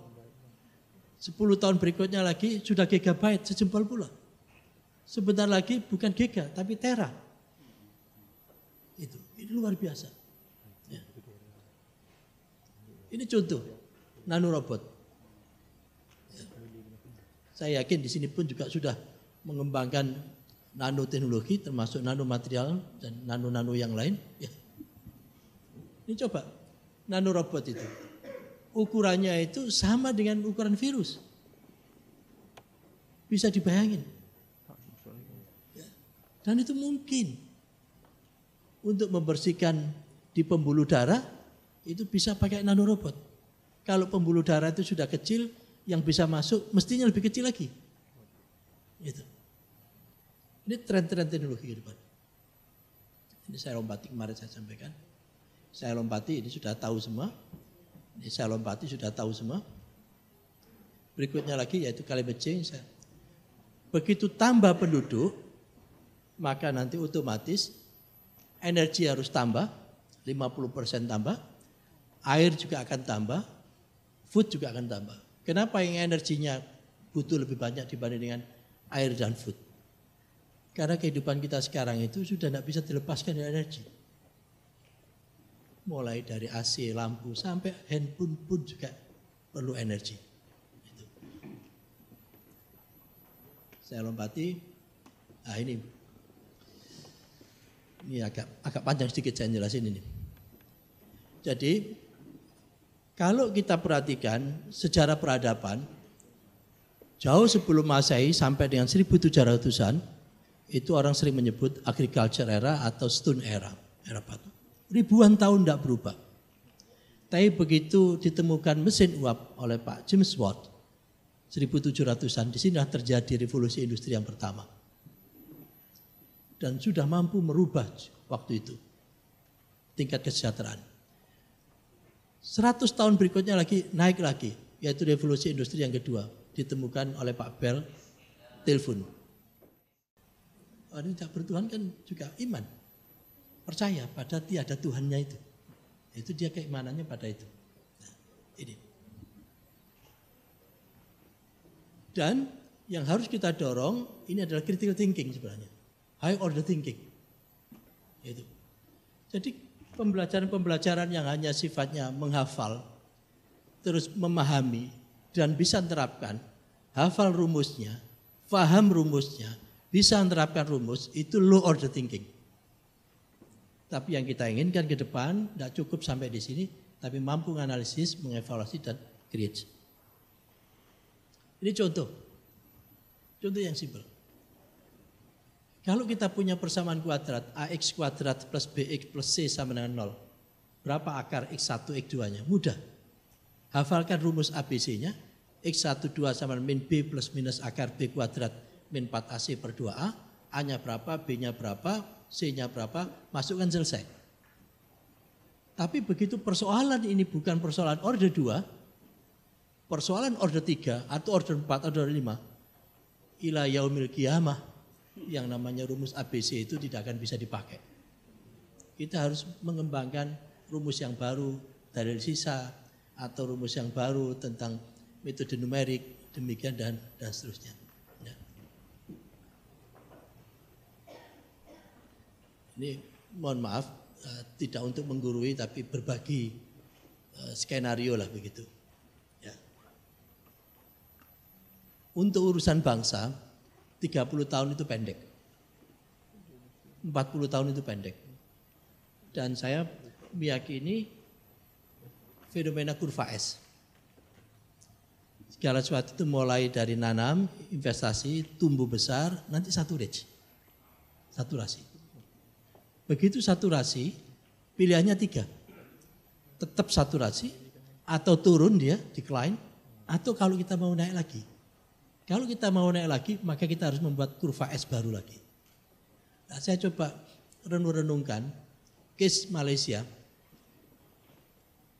10 tahun berikutnya lagi sudah gigabyte sejempol pula. Sebentar lagi bukan giga tapi tera. Itu, ini luar biasa. Ya. Ini contoh nanorobot. Ya. Saya yakin di sini pun juga sudah mengembangkan nanoteknologi termasuk nanomaterial dan nano-nano yang lain. Ya. Ini coba nanorobot itu. Ukurannya itu sama dengan ukuran virus. Bisa dibayangin. Dan itu mungkin untuk membersihkan di pembuluh darah itu bisa pakai nanorobot. Kalau pembuluh darah itu sudah kecil, yang bisa masuk mestinya lebih kecil lagi. Itu. Ini tren-tren teknologi ke depan. Ini saya lompati kemarin saya sampaikan. Saya lompati ini sudah tahu semua. Ini saya lompati sudah tahu semua. Berikutnya lagi yaitu climate change. Begitu tambah penduduk, maka nanti otomatis energi harus tambah, 50% tambah, air juga akan tambah, food juga akan tambah. Kenapa yang energinya butuh lebih banyak dibanding dengan air dan food? Karena kehidupan kita sekarang itu sudah tidak bisa dilepaskan dari energi. Mulai dari AC, lampu, sampai handphone pun juga perlu energi. Saya lompati, nah ini ini agak agak panjang sedikit saya jelasin ini. Jadi kalau kita perhatikan sejarah peradaban jauh sebelum Masehi sampai dengan 1700-an itu orang sering menyebut agriculture era atau stone era, era batu. Ribuan tahun tidak berubah. Tapi begitu ditemukan mesin uap oleh Pak James Watt 1700-an di sini terjadi revolusi industri yang pertama dan sudah mampu merubah waktu itu tingkat kesejahteraan. 100 tahun berikutnya lagi naik lagi, yaitu revolusi industri yang kedua ditemukan oleh Pak Bell telepon. Orang tidak bertuhan kan juga iman, percaya pada tiada Tuhannya itu. Itu dia keimanannya pada itu. Nah, ini. Dan yang harus kita dorong ini adalah critical thinking sebenarnya high order thinking. Itu. Jadi pembelajaran-pembelajaran yang hanya sifatnya menghafal, terus memahami dan bisa terapkan, hafal rumusnya, faham rumusnya, bisa menerapkan rumus, itu low order thinking. Tapi yang kita inginkan ke depan tidak cukup sampai di sini, tapi mampu menganalisis, mengevaluasi dan create. Ini contoh. Contoh yang simpel. Kalau kita punya persamaan kuadrat, AX kuadrat plus BX plus C sama dengan 0. Berapa akar X1, X2-nya? Mudah. Hafalkan rumus ABC-nya. X12 sama dengan min B plus minus akar B kuadrat min 4AC per 2A. A-nya berapa, B-nya berapa, C-nya berapa, masukkan selesai. Tapi begitu persoalan ini bukan persoalan order 2, persoalan order 3 atau order 4, order 5, ila yaumil kiamah, yang namanya rumus ABC itu tidak akan bisa dipakai. Kita harus mengembangkan rumus yang baru dari sisa atau rumus yang baru tentang metode numerik demikian dan dan seterusnya. Ya. Ini mohon maaf uh, tidak untuk menggurui tapi berbagi uh, skenario lah begitu. Ya. Untuk urusan bangsa 30 tahun itu pendek. 40 tahun itu pendek. Dan saya meyakini fenomena kurva S. Segala sesuatu itu mulai dari nanam, investasi, tumbuh besar, nanti satu rage. Saturasi. Begitu saturasi, pilihannya tiga. Tetap saturasi, atau turun dia, decline, atau kalau kita mau naik lagi. Kalau kita mau naik lagi, maka kita harus membuat kurva S baru lagi. Nah, saya coba renung-renungkan case Malaysia.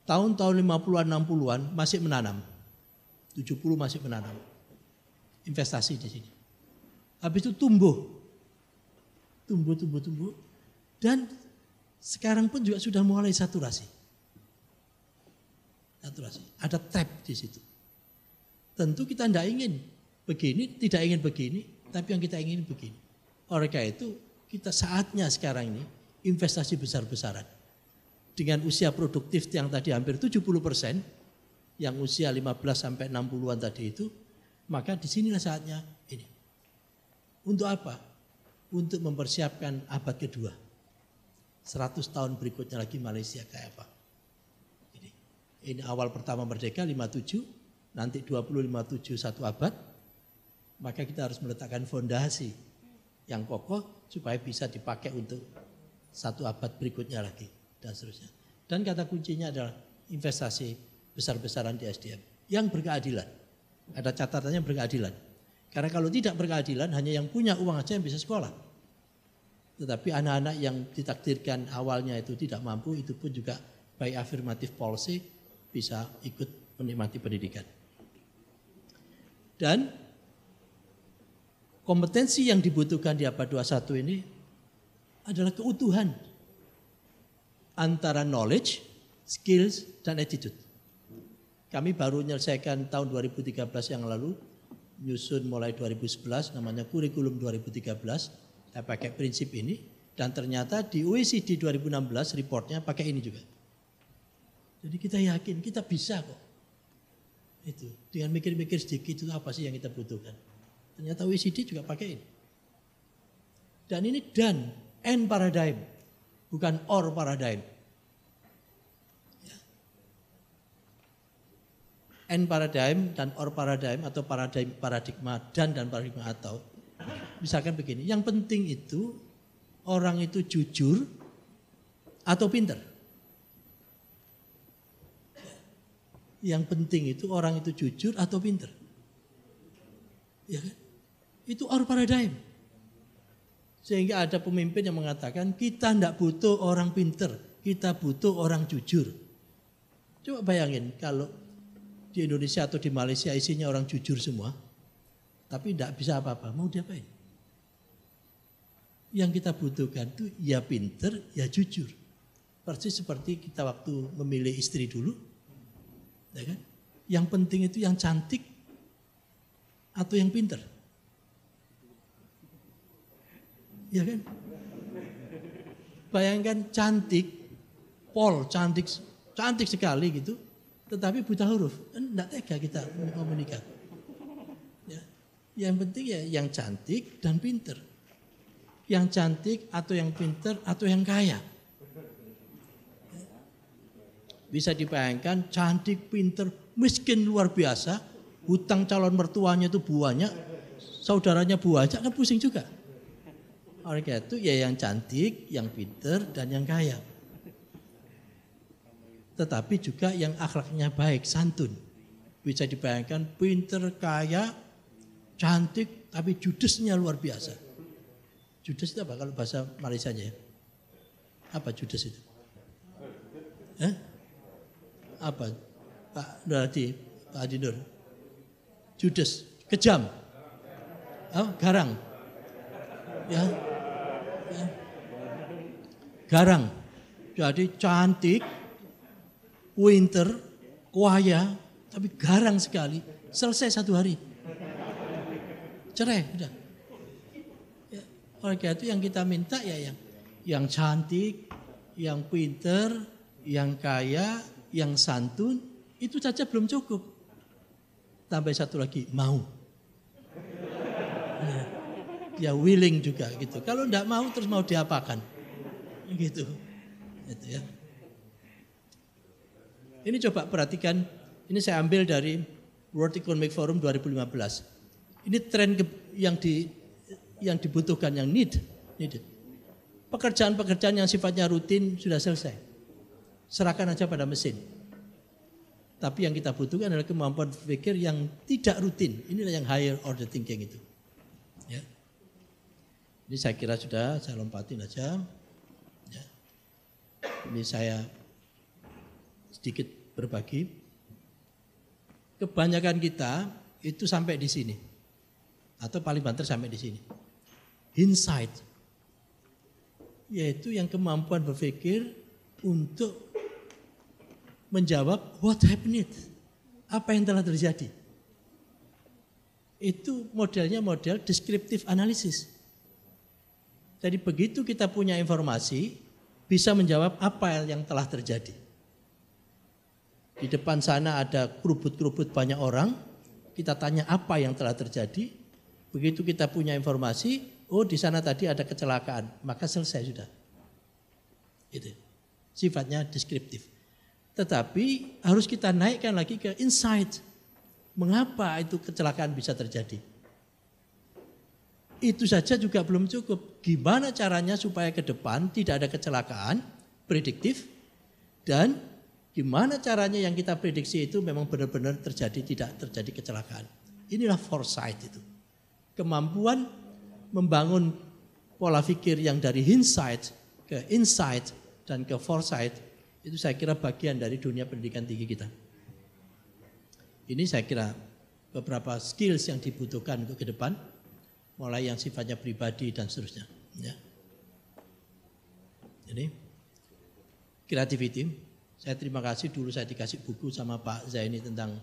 Tahun-tahun 50-an, 60-an masih menanam. 70 masih menanam. Investasi di sini. Habis itu tumbuh. Tumbuh, tumbuh, tumbuh. Dan sekarang pun juga sudah mulai saturasi. Saturasi. Ada trap di situ. Tentu kita tidak ingin begini, tidak ingin begini, tapi yang kita ingin begini. Oleh karena itu, kita saatnya sekarang ini investasi besar-besaran. Dengan usia produktif yang tadi hampir 70 persen, yang usia 15 sampai 60-an tadi itu, maka di sinilah saatnya ini. Untuk apa? Untuk mempersiapkan abad kedua. 100 tahun berikutnya lagi Malaysia kayak apa? Ini, ini awal pertama merdeka 57, nanti 2057 satu abad, maka kita harus meletakkan fondasi yang kokoh supaya bisa dipakai untuk satu abad berikutnya lagi dan seterusnya. Dan kata kuncinya adalah investasi besar-besaran di SDM yang berkeadilan. Ada catatannya berkeadilan. Karena kalau tidak berkeadilan hanya yang punya uang aja yang bisa sekolah. Tetapi anak-anak yang ditakdirkan awalnya itu tidak mampu itu pun juga by affirmative policy bisa ikut menikmati pendidikan. Dan kompetensi yang dibutuhkan di abad 21 ini adalah keutuhan antara knowledge, skills, dan attitude. Kami baru menyelesaikan tahun 2013 yang lalu, nyusun mulai 2011 namanya kurikulum 2013, saya pakai prinsip ini, dan ternyata di OECD 2016 reportnya pakai ini juga. Jadi kita yakin kita bisa kok. Itu dengan mikir-mikir sedikit itu apa sih yang kita butuhkan. Ternyata OECD juga pakai ini. Dan ini dan, N paradigm, bukan or paradigm. Ya. N paradigm dan or paradigm atau paradigm paradigma dan dan paradigma atau misalkan begini, yang penting itu orang itu jujur atau pinter. Yang penting itu orang itu jujur atau pinter. Ya kan? Itu our paradigm. Sehingga ada pemimpin yang mengatakan kita tidak butuh orang pinter, kita butuh orang jujur. Coba bayangin kalau di Indonesia atau di Malaysia isinya orang jujur semua, tapi tidak bisa apa-apa, mau diapain? Yang kita butuhkan itu ya pinter, ya jujur. Persis seperti kita waktu memilih istri dulu, ya kan? Yang penting itu yang cantik atau yang pinter. Ya kan? bayangkan cantik, pol cantik, cantik sekali gitu, tetapi buta huruf. Enggak tega kita mau menikah. Ya. Yang penting ya yang cantik dan pinter. Yang cantik atau yang pinter atau yang kaya. Bisa dibayangkan cantik, pinter, miskin luar biasa, hutang calon mertuanya itu banyak, saudaranya banyak kan pusing juga. Oleh karena itu ya yang cantik, yang pinter, dan yang kaya. Tetapi juga yang akhlaknya baik, santun. Bisa dibayangkan pinter, kaya, cantik, tapi judesnya luar biasa. Judes itu apa kalau bahasa Malaysia ya? Apa judes itu? Eh? apa Pak Nuradi, Pak Adi Nur? Judes, kejam, oh, garang, ya, ya. garang. Jadi cantik, winter, kuaya, tapi garang sekali. Selesai satu hari. Cerai, udah. Ya, oleh karena itu yang kita minta ya yang yang cantik, yang pinter, yang kaya, yang santun, itu saja belum cukup. Tambah satu lagi, mau. Ya, dia willing juga gitu. Kalau enggak mau terus mau diapakan. Gitu. Gitu ya. Ini coba perhatikan, ini saya ambil dari World Economic Forum 2015. Ini tren yang di yang dibutuhkan yang need, needed. Pekerjaan-pekerjaan yang sifatnya rutin sudah selesai serahkan aja pada mesin. Tapi yang kita butuhkan adalah kemampuan berpikir yang tidak rutin. Inilah yang higher order thinking itu. Ya. Ini saya kira sudah, saya lompatin aja. Ya. Ini saya sedikit berbagi. Kebanyakan kita itu sampai di sini. Atau paling banter sampai di sini. Insight. Yaitu yang kemampuan berpikir untuk menjawab what happened? Apa yang telah terjadi? Itu modelnya model descriptive analysis. Jadi begitu kita punya informasi, bisa menjawab apa yang telah terjadi. Di depan sana ada kerubut-kerubut banyak orang, kita tanya apa yang telah terjadi. Begitu kita punya informasi, oh di sana tadi ada kecelakaan, maka selesai sudah. Itu sifatnya deskriptif. Tetapi harus kita naikkan lagi ke insight. Mengapa itu kecelakaan bisa terjadi? Itu saja juga belum cukup. Gimana caranya supaya ke depan tidak ada kecelakaan, prediktif, dan gimana caranya yang kita prediksi itu memang benar-benar terjadi, tidak terjadi kecelakaan. Inilah foresight itu. Kemampuan membangun pola pikir yang dari insight ke insight dan ke foresight itu saya kira bagian dari dunia pendidikan tinggi kita. Ini saya kira beberapa skills yang dibutuhkan untuk ke depan, mulai yang sifatnya pribadi dan seterusnya. Ya. Jadi creativity, saya terima kasih dulu saya dikasih buku sama Pak Zaini tentang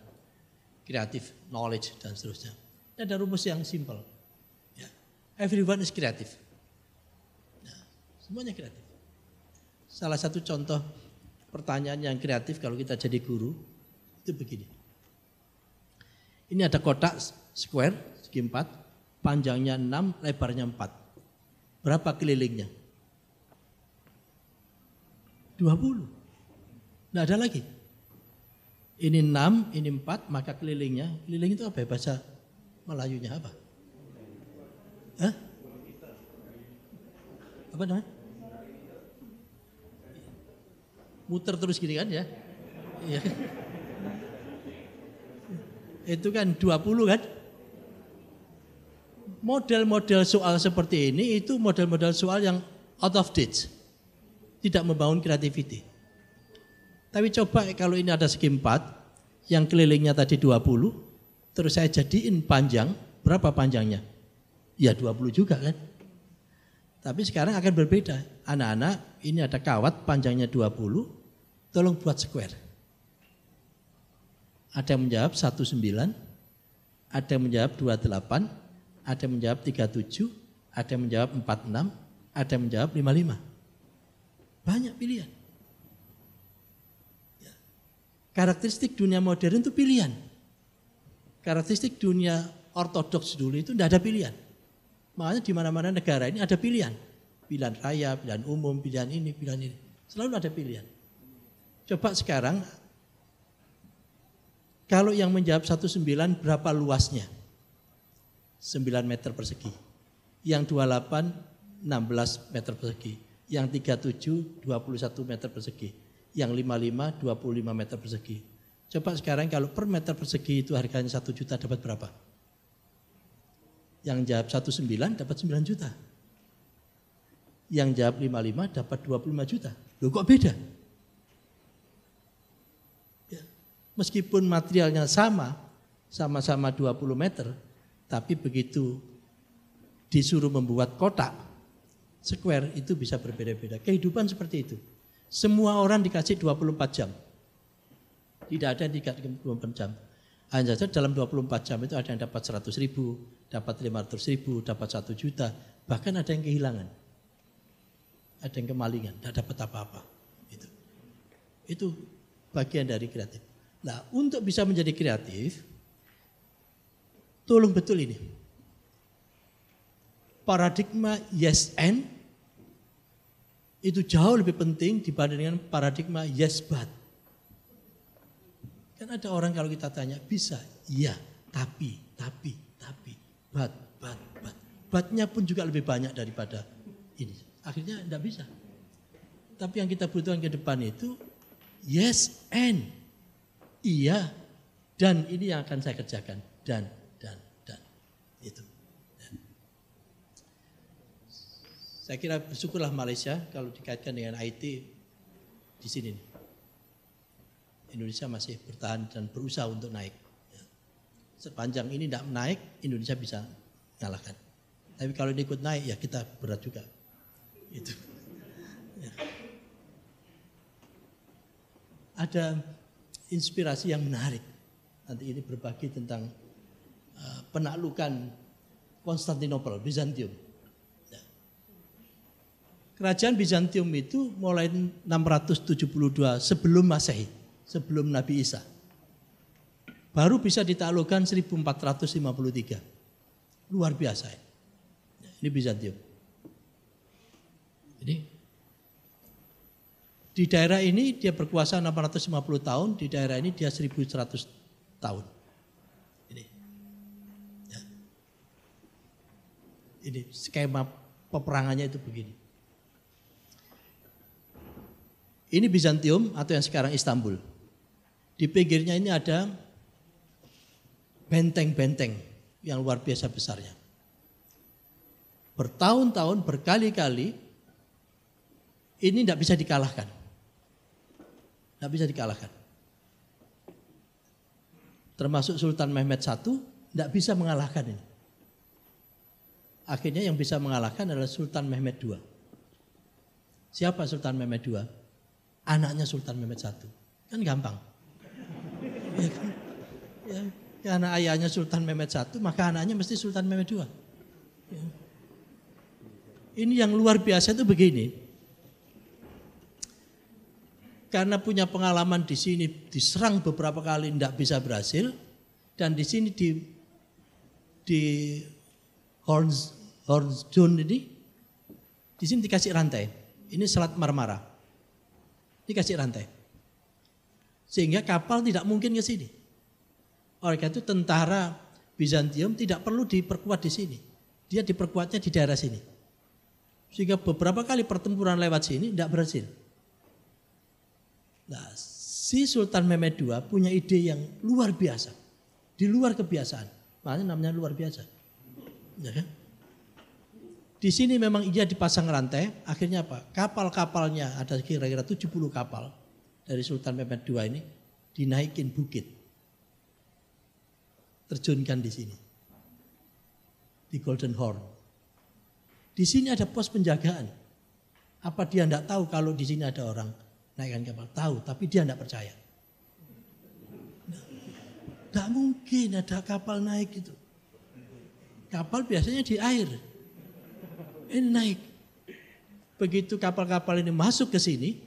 kreatif knowledge dan seterusnya. Ini ada rumus yang simple. Ya. Everyone is creative. Ya. Semuanya kreatif. Salah satu contoh pertanyaan yang kreatif kalau kita jadi guru itu begini. Ini ada kotak square segi 4, panjangnya 6, lebarnya 4. Berapa kelilingnya? 20. Tidak ada lagi. Ini 6, ini 4, maka kelilingnya. Keliling itu apa ya bahasa Melayunya apa? Hah? Apa namanya? muter terus gini kan ya. Iya. Itu kan 20 kan. Model-model soal seperti ini itu model-model soal yang out of date. Tidak membangun creativity. Tapi coba kalau ini ada segi 4 yang kelilingnya tadi 20 terus saya jadiin panjang, berapa panjangnya? Ya 20 juga kan. Tapi sekarang akan berbeda. Anak-anak ini ada kawat panjangnya 20, tolong buat square. Ada yang menjawab 19, ada yang menjawab 28, ada yang menjawab 37, ada yang menjawab 46, ada yang menjawab 55. Banyak pilihan. Ya. Karakteristik dunia modern itu pilihan. Karakteristik dunia ortodoks dulu itu tidak ada pilihan. Makanya di mana-mana negara ini ada pilihan. Pilihan raya, pilihan umum, pilihan ini, pilihan ini. Selalu ada pilihan. Coba sekarang, kalau yang menjawab 19 berapa luasnya? 9 meter persegi. Yang 28, 16 meter persegi. Yang 37, 21 meter persegi. Yang 55, 25 meter persegi. Coba sekarang kalau per meter persegi itu harganya 1 juta dapat berapa? Yang jawab 19 dapat 9 juta. Yang jawab 55 dapat 25 juta. Loh kok beda? Ya. Meskipun materialnya sama, sama-sama 20 meter, tapi begitu disuruh membuat kotak, square itu bisa berbeda-beda. Kehidupan seperti itu. Semua orang dikasih 24 jam. Tidak ada yang dikasih 24 jam. Hanya saja dalam 24 jam itu ada yang dapat 100 ribu, dapat 500 ribu, dapat 1 juta, bahkan ada yang kehilangan. Ada yang kemalingan, tidak dapat apa-apa. Itu. itu bagian dari kreatif. Nah untuk bisa menjadi kreatif, tolong betul ini. Paradigma yes and itu jauh lebih penting dibandingkan paradigma yes but. Kan ada orang kalau kita tanya, bisa? Iya, tapi, tapi, tapi, but, but, but. Batnya pun juga lebih banyak daripada ini. Akhirnya tidak bisa. Tapi yang kita butuhkan ke depan itu, yes and. Iya, dan ini yang akan saya kerjakan. Dan, dan, dan. Itu. Saya kira bersyukurlah Malaysia kalau dikaitkan dengan IT di sini. Indonesia masih bertahan dan berusaha untuk naik. Ya. Sepanjang ini tidak naik, Indonesia bisa mengalahkan. Tapi kalau ini ikut naik, ya kita berat juga. Itu. Ya. Ada inspirasi yang menarik. Nanti ini berbagi tentang uh, penaklukan Konstantinopel, Bizantium. Ya. Kerajaan Bizantium itu mulai 672 sebelum Masehi sebelum Nabi Isa. Baru bisa ditaklukkan 1453. Luar biasa. Ya. Ini Bizantium. Ini di daerah ini dia berkuasa 650 tahun, di daerah ini dia 1100 tahun. Ini. Ya. Ini skema peperangannya itu begini. Ini Bizantium atau yang sekarang Istanbul. Di pinggirnya ini ada benteng-benteng yang luar biasa besarnya. Bertahun-tahun, berkali-kali, ini tidak bisa dikalahkan. Tidak bisa dikalahkan. Termasuk Sultan Mehmet I tidak bisa mengalahkan ini. Akhirnya yang bisa mengalahkan adalah Sultan Mehmet II. Siapa Sultan Mehmet II? Anaknya Sultan Mehmet I. Kan gampang. Ya, kan? ya, karena ayahnya Sultan Mehmet I, maka anaknya mesti Sultan Mehmet II. Ya. Ini yang luar biasa itu begini. Karena punya pengalaman di sini diserang beberapa kali tidak bisa berhasil dan di sini di di Horns Hornsdon ini di sini dikasih rantai. Ini Selat Marmara. Dikasih rantai. Sehingga kapal tidak mungkin ke sini. Oleh karena itu tentara Bizantium tidak perlu diperkuat di sini. Dia diperkuatnya di daerah sini. Sehingga beberapa kali pertempuran lewat sini tidak berhasil. Nah, si Sultan Mehmed II punya ide yang luar biasa. Di luar kebiasaan. Makanya namanya luar biasa. Ya kan? Di sini memang ia dipasang rantai, akhirnya apa? Kapal-kapalnya ada kira-kira 70 kapal dari Sultan Mehmet II ini dinaikin bukit. Terjunkan di sini. Di Golden Horn. Di sini ada pos penjagaan. Apa dia tidak tahu kalau di sini ada orang naikkan kapal? Tahu, tapi dia tidak percaya. Tidak mungkin ada kapal naik itu. Kapal biasanya di air. Ini naik. begitu kapal-kapal ini masuk ke sini,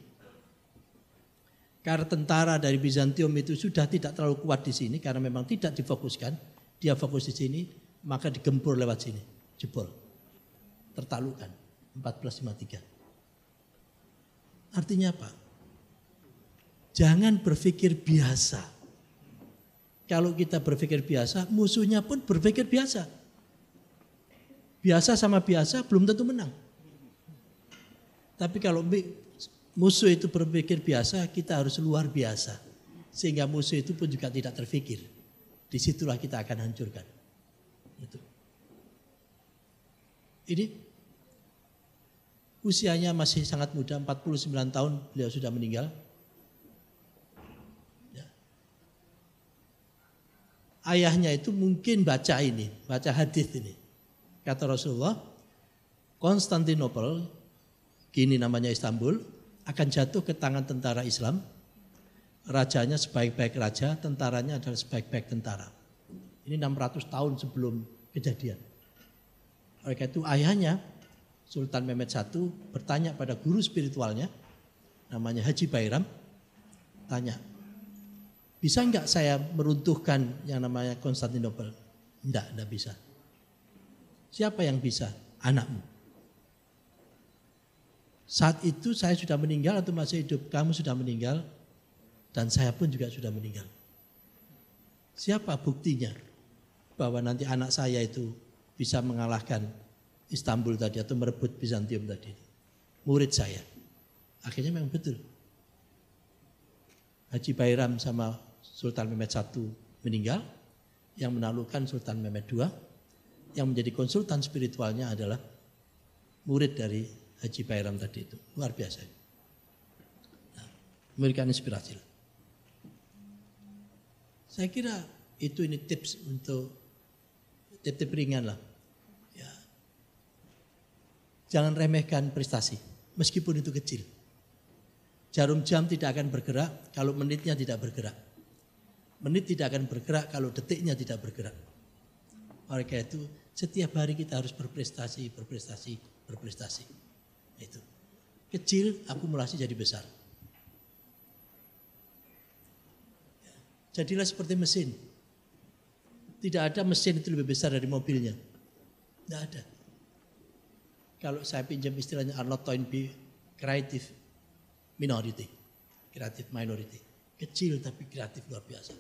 karena tentara dari Bizantium itu sudah tidak terlalu kuat di sini karena memang tidak difokuskan, dia fokus di sini, maka digempur lewat sini, jebol, tertalukan 1453. Artinya apa? Jangan berpikir biasa. Kalau kita berpikir biasa, musuhnya pun berpikir biasa. Biasa sama biasa belum tentu menang. Tapi kalau musuh itu berpikir biasa, kita harus luar biasa. Sehingga musuh itu pun juga tidak terpikir. Di situlah kita akan hancurkan. Itu. Ini usianya masih sangat muda, 49 tahun beliau sudah meninggal. Ya. Ayahnya itu mungkin baca ini, baca hadis ini. Kata Rasulullah, Konstantinopel kini namanya Istanbul, akan jatuh ke tangan tentara Islam. Rajanya sebaik-baik raja, tentaranya adalah sebaik-baik tentara. Ini 600 tahun sebelum kejadian. Oleh karena itu ayahnya Sultan Mehmet I bertanya pada guru spiritualnya, namanya Haji Bairam, tanya, bisa enggak saya meruntuhkan yang namanya Konstantinopel? Enggak, enggak bisa. Siapa yang bisa? Anakmu. Saat itu saya sudah meninggal atau masih hidup, kamu sudah meninggal, dan saya pun juga sudah meninggal. Siapa buktinya bahwa nanti anak saya itu bisa mengalahkan Istanbul tadi atau merebut Bizantium tadi? Murid saya. Akhirnya memang betul. Haji Bayram sama Sultan Mehmet I meninggal, yang menaklukkan Sultan Mehmet II, yang menjadi konsultan spiritualnya adalah murid dari Haji Bayram tadi itu. Luar biasa. Nah, memberikan inspirasi. Saya kira itu ini tips untuk tips-tips ringan lah. Ya. Jangan remehkan prestasi, meskipun itu kecil. Jarum jam tidak akan bergerak kalau menitnya tidak bergerak. Menit tidak akan bergerak kalau detiknya tidak bergerak. Oleh itu, setiap hari kita harus berprestasi, berprestasi, berprestasi. Itu. Kecil akumulasi jadi besar. Jadilah seperti mesin. Tidak ada mesin itu lebih besar dari mobilnya. Tidak ada. Kalau saya pinjam istilahnya Arnold Toynbee, creative minority. Creative minority. Kecil tapi kreatif luar biasa.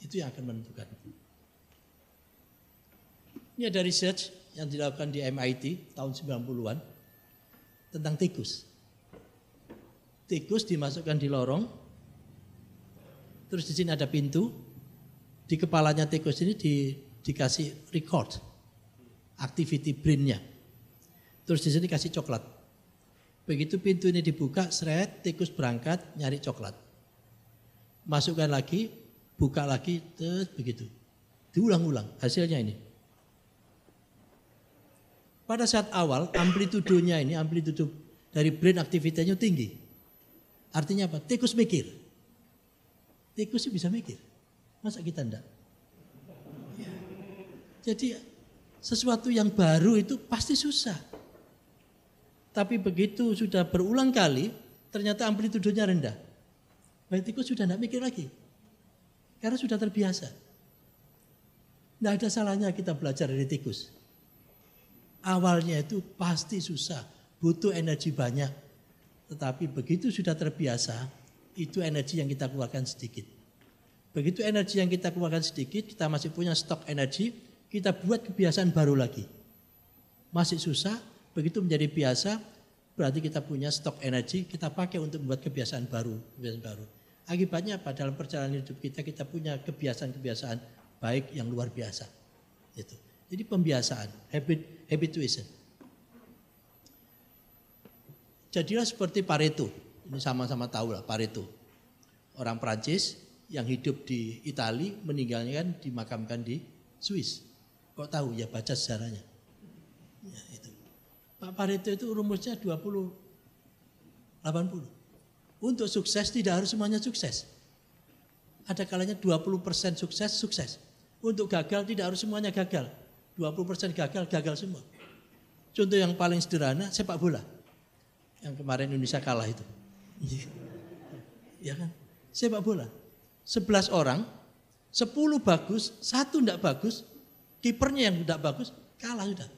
Itu yang akan menentukan. Ini ada research yang dilakukan di MIT tahun 90-an tentang tikus. Tikus dimasukkan di lorong, terus di sini ada pintu, di kepalanya tikus ini di, dikasih record activity brainnya. Terus di sini kasih coklat. Begitu pintu ini dibuka, seret, tikus berangkat nyari coklat. Masukkan lagi, buka lagi, terus begitu. Diulang-ulang, hasilnya ini. Pada saat awal amplitudonya ini, amplitudo dari brain aktivitasnya tinggi. Artinya apa? Tikus mikir. Tikus sih bisa mikir. Masa kita enggak? Jadi sesuatu yang baru itu pasti susah. Tapi begitu sudah berulang kali, ternyata amplitudonya rendah. Baik tikus sudah enggak mikir lagi. Karena sudah terbiasa. Tidak ada salahnya kita belajar dari tikus. Awalnya itu pasti susah, butuh energi banyak. Tetapi begitu sudah terbiasa, itu energi yang kita keluarkan sedikit. Begitu energi yang kita keluarkan sedikit, kita masih punya stok energi, kita buat kebiasaan baru lagi. Masih susah, begitu menjadi biasa, berarti kita punya stok energi, kita pakai untuk membuat kebiasaan baru, kebiasaan baru. Akibatnya apa? Dalam perjalanan hidup kita, kita punya kebiasaan-kebiasaan baik yang luar biasa. Itu. Jadi pembiasaan, habit, habituation. Jadilah seperti Pareto. Ini sama-sama tahu lah Pareto. Orang Prancis yang hidup di Italia meninggalnya kan dimakamkan di Swiss. Kok tahu ya baca sejarahnya. Ya, itu. Pak Pareto itu rumusnya 20 80. Untuk sukses tidak harus semuanya sukses. Ada kalanya 20% sukses, sukses. Untuk gagal tidak harus semuanya gagal. 20% gagal, gagal semua. Contoh yang paling sederhana, sepak bola. Yang kemarin Indonesia kalah itu. Ya kan? Sepak bola. 11 orang, 10 bagus, satu tidak bagus, kipernya yang tidak bagus, kalah sudah.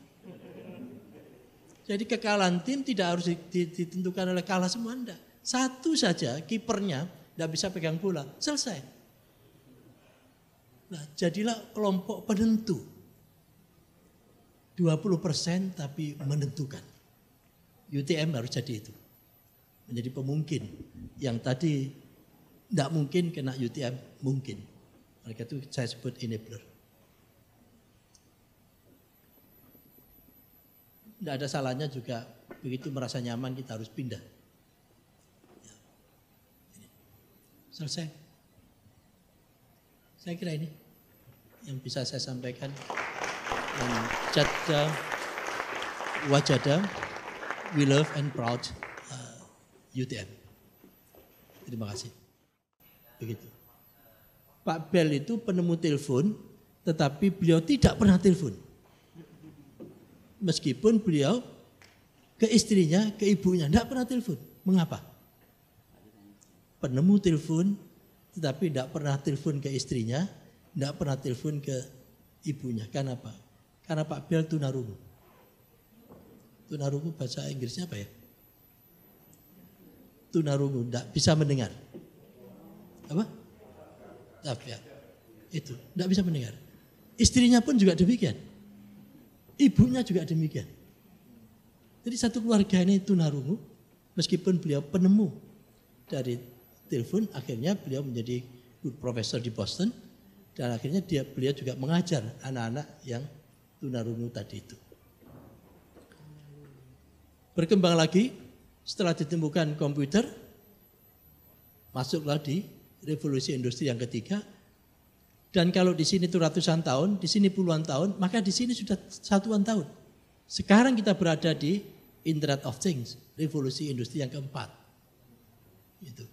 Jadi kekalahan tim tidak harus ditentukan oleh kalah semua, enggak. Satu saja kipernya tidak bisa pegang bola, selesai. Nah, jadilah kelompok penentu. 20% tapi menentukan. UTM harus jadi itu. Menjadi pemungkin. Yang tadi tidak mungkin kena UTM, mungkin. Mereka itu saya sebut enabler. Tidak ada salahnya juga begitu merasa nyaman kita harus pindah. Ya. Selesai. Saya kira ini yang bisa saya sampaikan. Jada wajada, we love and proud uh, UTM. Terima kasih. Begitu. Pak Bel itu penemu telepon, tetapi beliau tidak pernah telepon meskipun beliau ke istrinya, ke ibunya, tidak pernah telepon. Mengapa? Penemu telepon, tetapi tidak pernah telepon ke istrinya, tidak pernah telepon ke ibunya. Kenapa? Karena Pak Bel tunarungu. Tunarungu bahasa Inggrisnya apa ya? Tunarungu, tidak bisa mendengar. Apa? Tapi ya, itu, tidak bisa mendengar. Istrinya pun juga demikian. Ibunya juga demikian. Jadi satu keluarga ini tunarungu, meskipun beliau penemu dari telepon, akhirnya beliau menjadi profesor di Boston, dan akhirnya dia beliau juga mengajar anak-anak yang tunarungu tadi itu. Berkembang lagi, setelah ditemukan komputer, masuklah di revolusi industri yang ketiga, dan kalau di sini itu ratusan tahun, di sini puluhan tahun, maka di sini sudah satuan tahun. Sekarang kita berada di Internet of Things, revolusi industri yang keempat. Itu.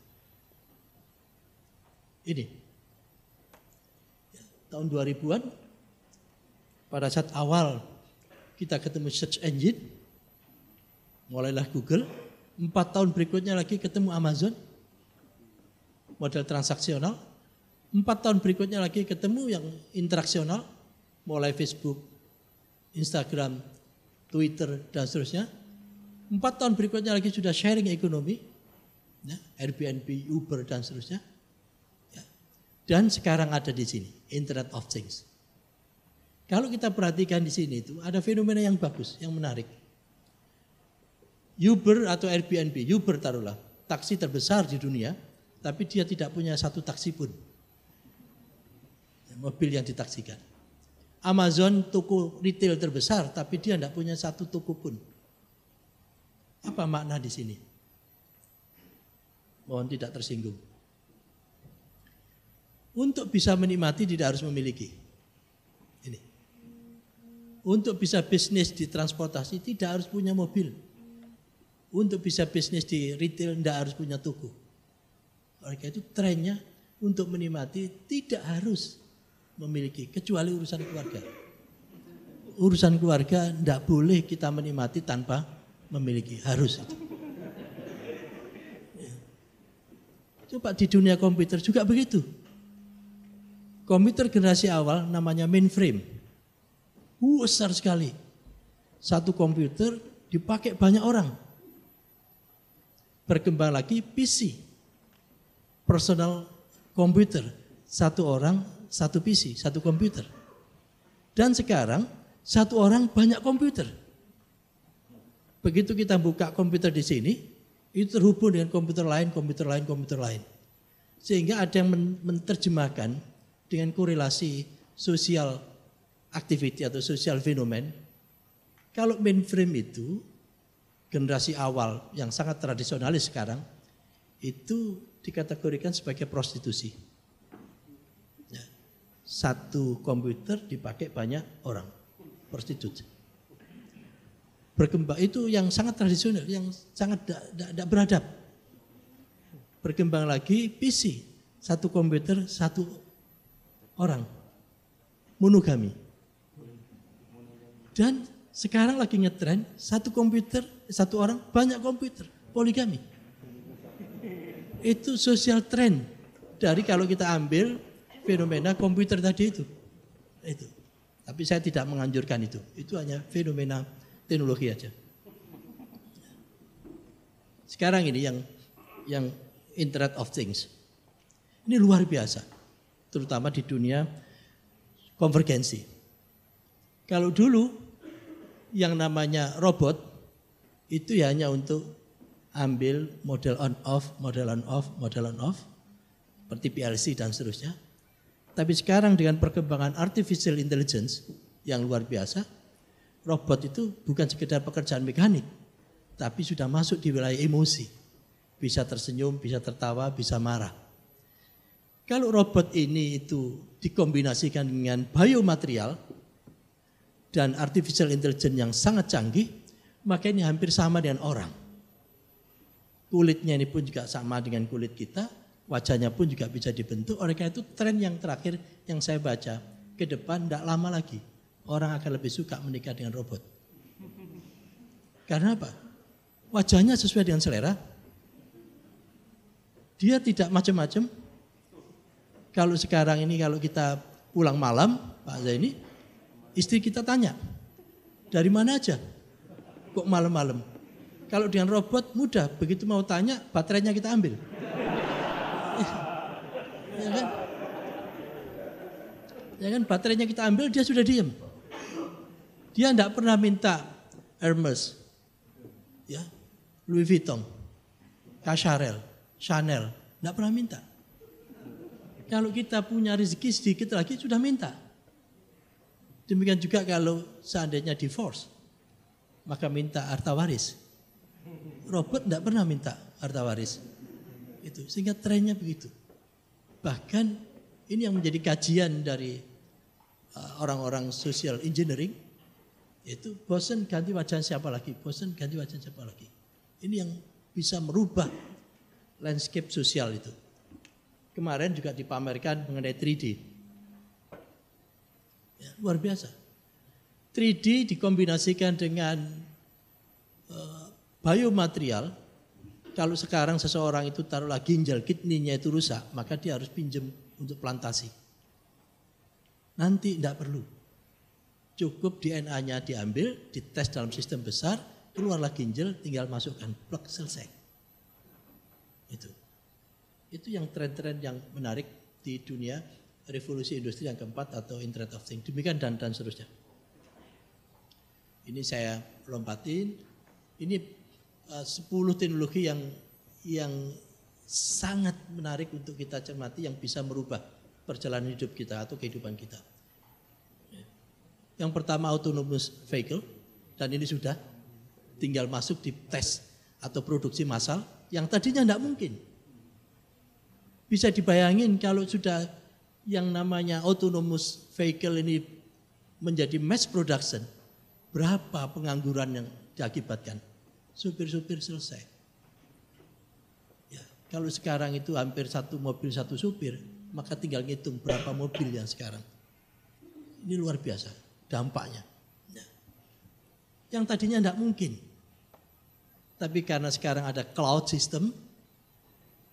Ini. Tahun 2000-an, pada saat awal kita ketemu search engine, mulailah Google, empat tahun berikutnya lagi ketemu Amazon, model transaksional, Empat tahun berikutnya lagi ketemu yang interaksional, mulai Facebook, Instagram, Twitter, dan seterusnya. Empat tahun berikutnya lagi sudah sharing ekonomi, ya, Airbnb, Uber, dan seterusnya. Ya. Dan sekarang ada di sini, Internet of Things. Kalau kita perhatikan di sini itu ada fenomena yang bagus, yang menarik. Uber atau Airbnb, Uber taruhlah, taksi terbesar di dunia, tapi dia tidak punya satu taksi pun mobil yang ditaksikan. Amazon toko retail terbesar, tapi dia tidak punya satu toko pun. Apa makna di sini? Mohon tidak tersinggung. Untuk bisa menikmati tidak harus memiliki. Untuk bisa bisnis di transportasi tidak harus punya mobil. Untuk bisa bisnis di retail tidak harus punya toko. Oleh itu trennya untuk menikmati tidak harus memiliki kecuali urusan keluarga. Urusan keluarga tidak boleh kita menikmati tanpa memiliki, harus itu. Ya. Coba di dunia komputer juga begitu. Komputer generasi awal namanya mainframe. Besar sekali. Satu komputer dipakai banyak orang. Berkembang lagi PC. Personal komputer. Satu orang satu PC, satu komputer. Dan sekarang satu orang banyak komputer. Begitu kita buka komputer di sini, itu terhubung dengan komputer lain, komputer lain, komputer lain. Sehingga ada yang menerjemahkan dengan korelasi sosial activity atau sosial fenomen. Kalau mainframe itu generasi awal yang sangat tradisionalis sekarang itu dikategorikan sebagai prostitusi satu komputer dipakai banyak orang prostitut. Berkembang itu yang sangat tradisional, yang sangat tidak beradab. Berkembang lagi PC, satu komputer satu orang, monogami. Dan sekarang lagi ngetren satu komputer satu orang banyak komputer, poligami. Itu sosial trend dari kalau kita ambil fenomena komputer tadi itu. Itu. Tapi saya tidak menganjurkan itu. Itu hanya fenomena teknologi aja. Sekarang ini yang yang Internet of Things. Ini luar biasa. Terutama di dunia konvergensi. Kalau dulu yang namanya robot itu ya hanya untuk ambil model on off, model on off, model on off seperti PLC dan seterusnya. Tapi sekarang dengan perkembangan artificial intelligence yang luar biasa, robot itu bukan sekedar pekerjaan mekanik, tapi sudah masuk di wilayah emosi. Bisa tersenyum, bisa tertawa, bisa marah. Kalau robot ini itu dikombinasikan dengan biomaterial dan artificial intelligence yang sangat canggih, maka ini hampir sama dengan orang. Kulitnya ini pun juga sama dengan kulit kita, wajahnya pun juga bisa dibentuk. Oleh karena itu tren yang terakhir yang saya baca, ke depan tidak lama lagi orang akan lebih suka menikah dengan robot. Karena apa? Wajahnya sesuai dengan selera. Dia tidak macam-macam. Kalau sekarang ini kalau kita pulang malam, Pak Zaini, istri kita tanya, dari mana aja? Kok malam-malam? Kalau dengan robot mudah, begitu mau tanya, baterainya kita ambil. ya kan? Ya kan baterainya kita ambil dia sudah diem. Dia tidak pernah minta Hermes, ya, Louis Vuitton, Cacharel, Chanel, tidak pernah minta. Kalau kita punya rezeki sedikit lagi sudah minta. Demikian juga kalau seandainya divorce, maka minta harta waris. Robert tidak pernah minta harta waris. Itu sehingga trennya begitu. Bahkan ini yang menjadi kajian dari uh, orang-orang social engineering itu bosan ganti wajah siapa lagi, bosan ganti wajah siapa lagi. Ini yang bisa merubah landscape sosial itu. Kemarin juga dipamerkan mengenai 3D. Ya, luar biasa. 3D dikombinasikan dengan uh, biomaterial kalau sekarang seseorang itu taruhlah ginjal kidneynya itu rusak, maka dia harus pinjam untuk plantasi. Nanti tidak perlu. Cukup DNA-nya diambil, dites dalam sistem besar, keluarlah ginjal, tinggal masukkan, plug selesai. Itu. Itu yang tren-tren yang menarik di dunia revolusi industri yang keempat atau Internet of Things. Demikian dan dan seterusnya. Ini saya lompatin. Ini 10 eh, teknologi yang yang sangat menarik untuk kita cermati yang bisa merubah perjalanan hidup kita atau kehidupan kita. Yang pertama autonomous vehicle dan ini sudah tinggal masuk di tes atau produksi massal yang tadinya tidak mungkin. Bisa dibayangin kalau sudah yang namanya autonomous vehicle ini menjadi mass production, berapa pengangguran yang diakibatkan? supir-supir selesai. Ya, kalau sekarang itu hampir satu mobil satu supir, maka tinggal ngitung berapa mobil yang sekarang. Ini luar biasa dampaknya. Ya. Yang tadinya tidak mungkin. Tapi karena sekarang ada cloud system,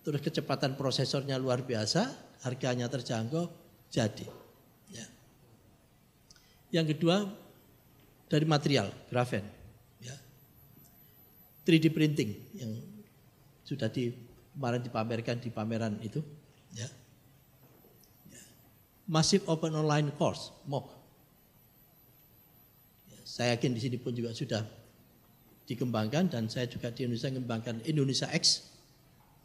terus kecepatan prosesornya luar biasa, harganya terjangkau, jadi. Ya. Yang kedua dari material, grafen. 3D printing yang sudah di kemarin dipamerkan di pameran itu ya. ya. Massive Open Online Course MOOC. Ya, saya yakin di sini pun juga sudah dikembangkan dan saya juga di Indonesia mengembangkan Indonesia X.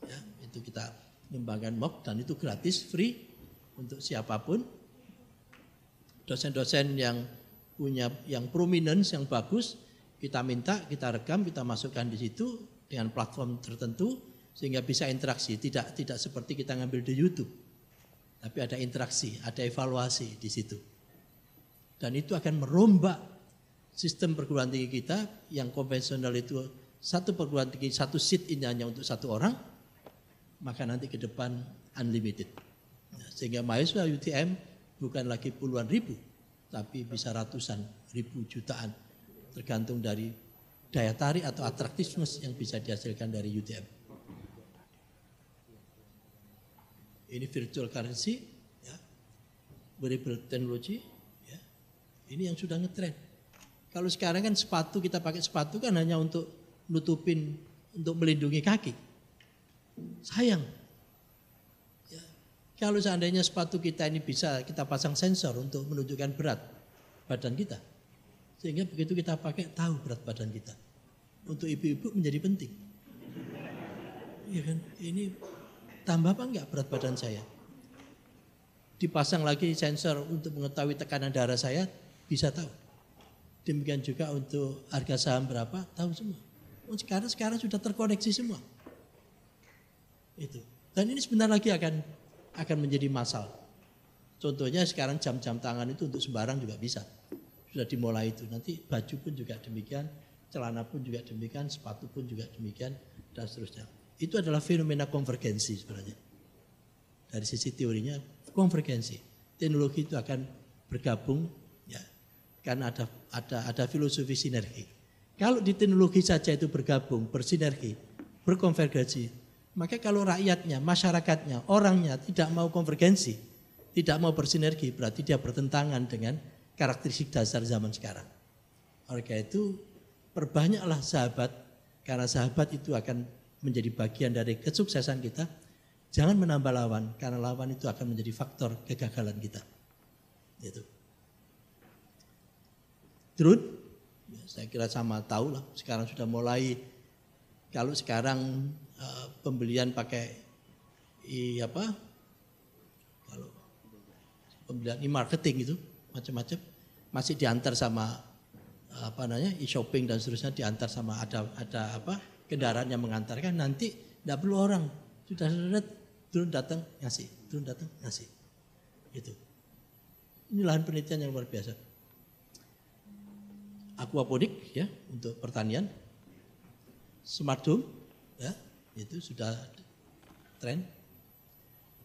Ya, itu kita mengembangkan MOOC dan itu gratis, free untuk siapa pun. Dosen-dosen yang punya yang prominence yang bagus kita minta, kita rekam, kita masukkan di situ dengan platform tertentu sehingga bisa interaksi. Tidak tidak seperti kita ngambil di YouTube. Tapi ada interaksi, ada evaluasi di situ. Dan itu akan merombak sistem perguruan tinggi kita yang konvensional itu satu perguruan tinggi, satu seat ini hanya untuk satu orang, maka nanti ke depan unlimited. Sehingga mahasiswa UTM bukan lagi puluhan ribu, tapi bisa ratusan ribu jutaan tergantung dari daya tarik atau atraktivitas yang bisa dihasilkan dari UTM. Ini virtual currency, ya, wearable technology, ya, ini yang sudah ngetrend. Kalau sekarang kan sepatu kita pakai sepatu kan hanya untuk nutupin, untuk melindungi kaki. Sayang. Ya, kalau seandainya sepatu kita ini bisa kita pasang sensor untuk menunjukkan berat badan kita, sehingga begitu kita pakai tahu berat badan kita. Untuk ibu-ibu menjadi penting. Iya kan? Ini tambah apa enggak berat badan saya? Dipasang lagi sensor untuk mengetahui tekanan darah saya, bisa tahu. Demikian juga untuk harga saham berapa, tahu semua. Sekarang sekarang sudah terkoneksi semua. Itu. Dan ini sebentar lagi akan akan menjadi masal. Contohnya sekarang jam-jam tangan itu untuk sembarang juga bisa. Sudah dimulai itu. Nanti baju pun juga demikian, celana pun juga demikian, sepatu pun juga demikian, dan seterusnya. Itu adalah fenomena konvergensi sebenarnya. Dari sisi teorinya, konvergensi. Teknologi itu akan bergabung, ya, karena ada ada ada filosofi sinergi. Kalau di teknologi saja itu bergabung, bersinergi, berkonvergensi, maka kalau rakyatnya, masyarakatnya, orangnya tidak mau konvergensi, tidak mau bersinergi, berarti dia bertentangan dengan karakteristik dasar zaman sekarang. Oleh karena itu, perbanyaklah sahabat, karena sahabat itu akan menjadi bagian dari kesuksesan kita. Jangan menambah lawan, karena lawan itu akan menjadi faktor kegagalan kita. Itu. Drone, ya, saya kira sama tahu lah. Sekarang sudah mulai, kalau sekarang uh, pembelian pakai i, apa? Kalau pembelian e-marketing itu macam-macam. Masih diantar sama apa namanya e-shopping dan seterusnya diantar sama ada ada apa kendaraan yang mengantarkan nanti tidak perlu orang. Sudah sudah turun datang ngasih. Turun datang ngasih. Itu ini lahan penelitian yang luar biasa. Aquaponik ya untuk pertanian, smart home ya itu sudah tren,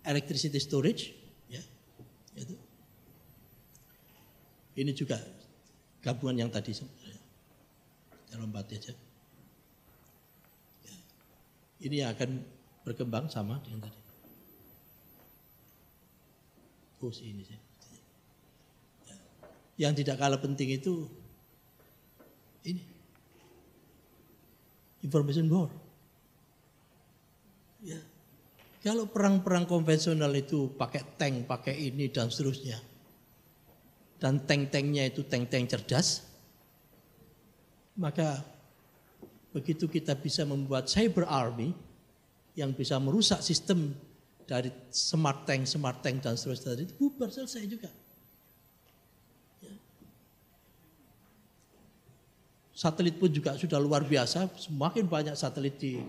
electricity storage ya itu ini juga gabungan yang tadi saya lompat aja. Ya. Ini yang akan berkembang sama dengan tadi. Oh ini sih. Ya. Yang tidak kalah penting itu ini information war. Ya. Kalau perang-perang konvensional itu pakai tank, pakai ini dan seterusnya. Dan tank-tanknya itu tank-tank cerdas. Maka begitu kita bisa membuat cyber army yang bisa merusak sistem dari smart tank, smart tank dan seterusnya itu bubar selesai juga. Satelit pun juga sudah luar biasa, semakin banyak satelit di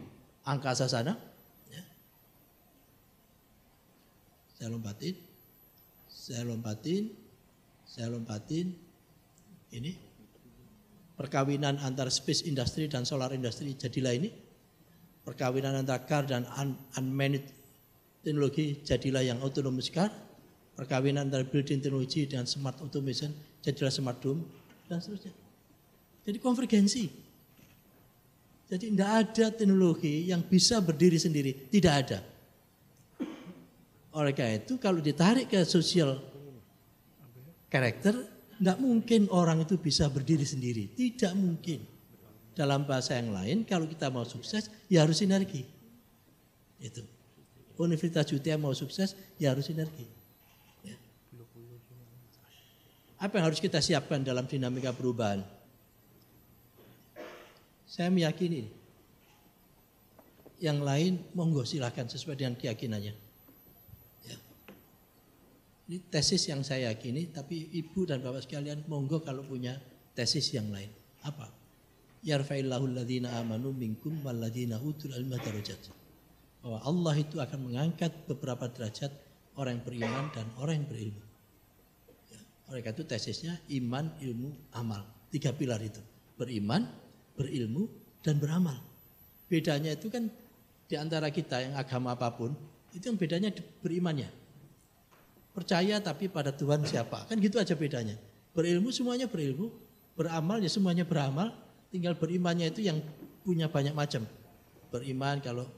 angkasa sana. Ya. Saya lompatin, saya lompatin, saya lompatin. Ini perkawinan antara space industry dan solar industry jadilah ini. Perkawinan antara car dan un unmanned teknologi jadilah yang autonomous car. Perkawinan antara building teknologi dan smart automation jadilah smart home dan seterusnya. Jadi konvergensi. Jadi tidak ada teknologi yang bisa berdiri sendiri, tidak ada. Oleh karena itu kalau ditarik ke sosial karakter, tidak mungkin orang itu bisa berdiri sendiri, tidak mungkin. Dalam bahasa yang lain, kalau kita mau sukses, ya harus sinergi. Itu. Universitas Jutia mau sukses, ya harus sinergi. Ya. Apa yang harus kita siapkan dalam dinamika perubahan? Saya meyakini yang lain monggo silahkan sesuai dengan keyakinannya. Ini tesis yang saya yakini, tapi ibu dan bapak sekalian monggo kalau punya tesis yang lain. Apa? Yarfa'illahu alladhina amanu minkum walladhina utul ilma darajat. Bahwa Allah itu akan mengangkat beberapa derajat orang yang beriman dan orang yang berilmu. Ya. Oleh karena itu tesisnya iman, ilmu, amal. Tiga pilar itu. Beriman, berilmu, dan beramal. Bedanya itu kan di antara kita yang agama apa pun, itu yang bedanya berimannya. Percaya tapi pada Tuhan siapa, kan gitu aja bedanya. Berilmu semuanya berilmu, beramal ya semuanya beramal, tinggal berimannya itu yang punya banyak macam. Beriman kalau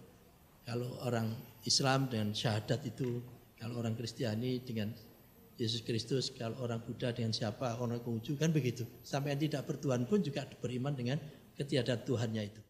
kalau orang Islam dengan syahadat itu, kalau orang Kristiani dengan Yesus Kristus, kalau orang Buddha dengan siapa, orang Konghucu kan begitu. Sampai yang tidak bertuhan pun juga beriman dengan ketiadaan Tuhannya itu.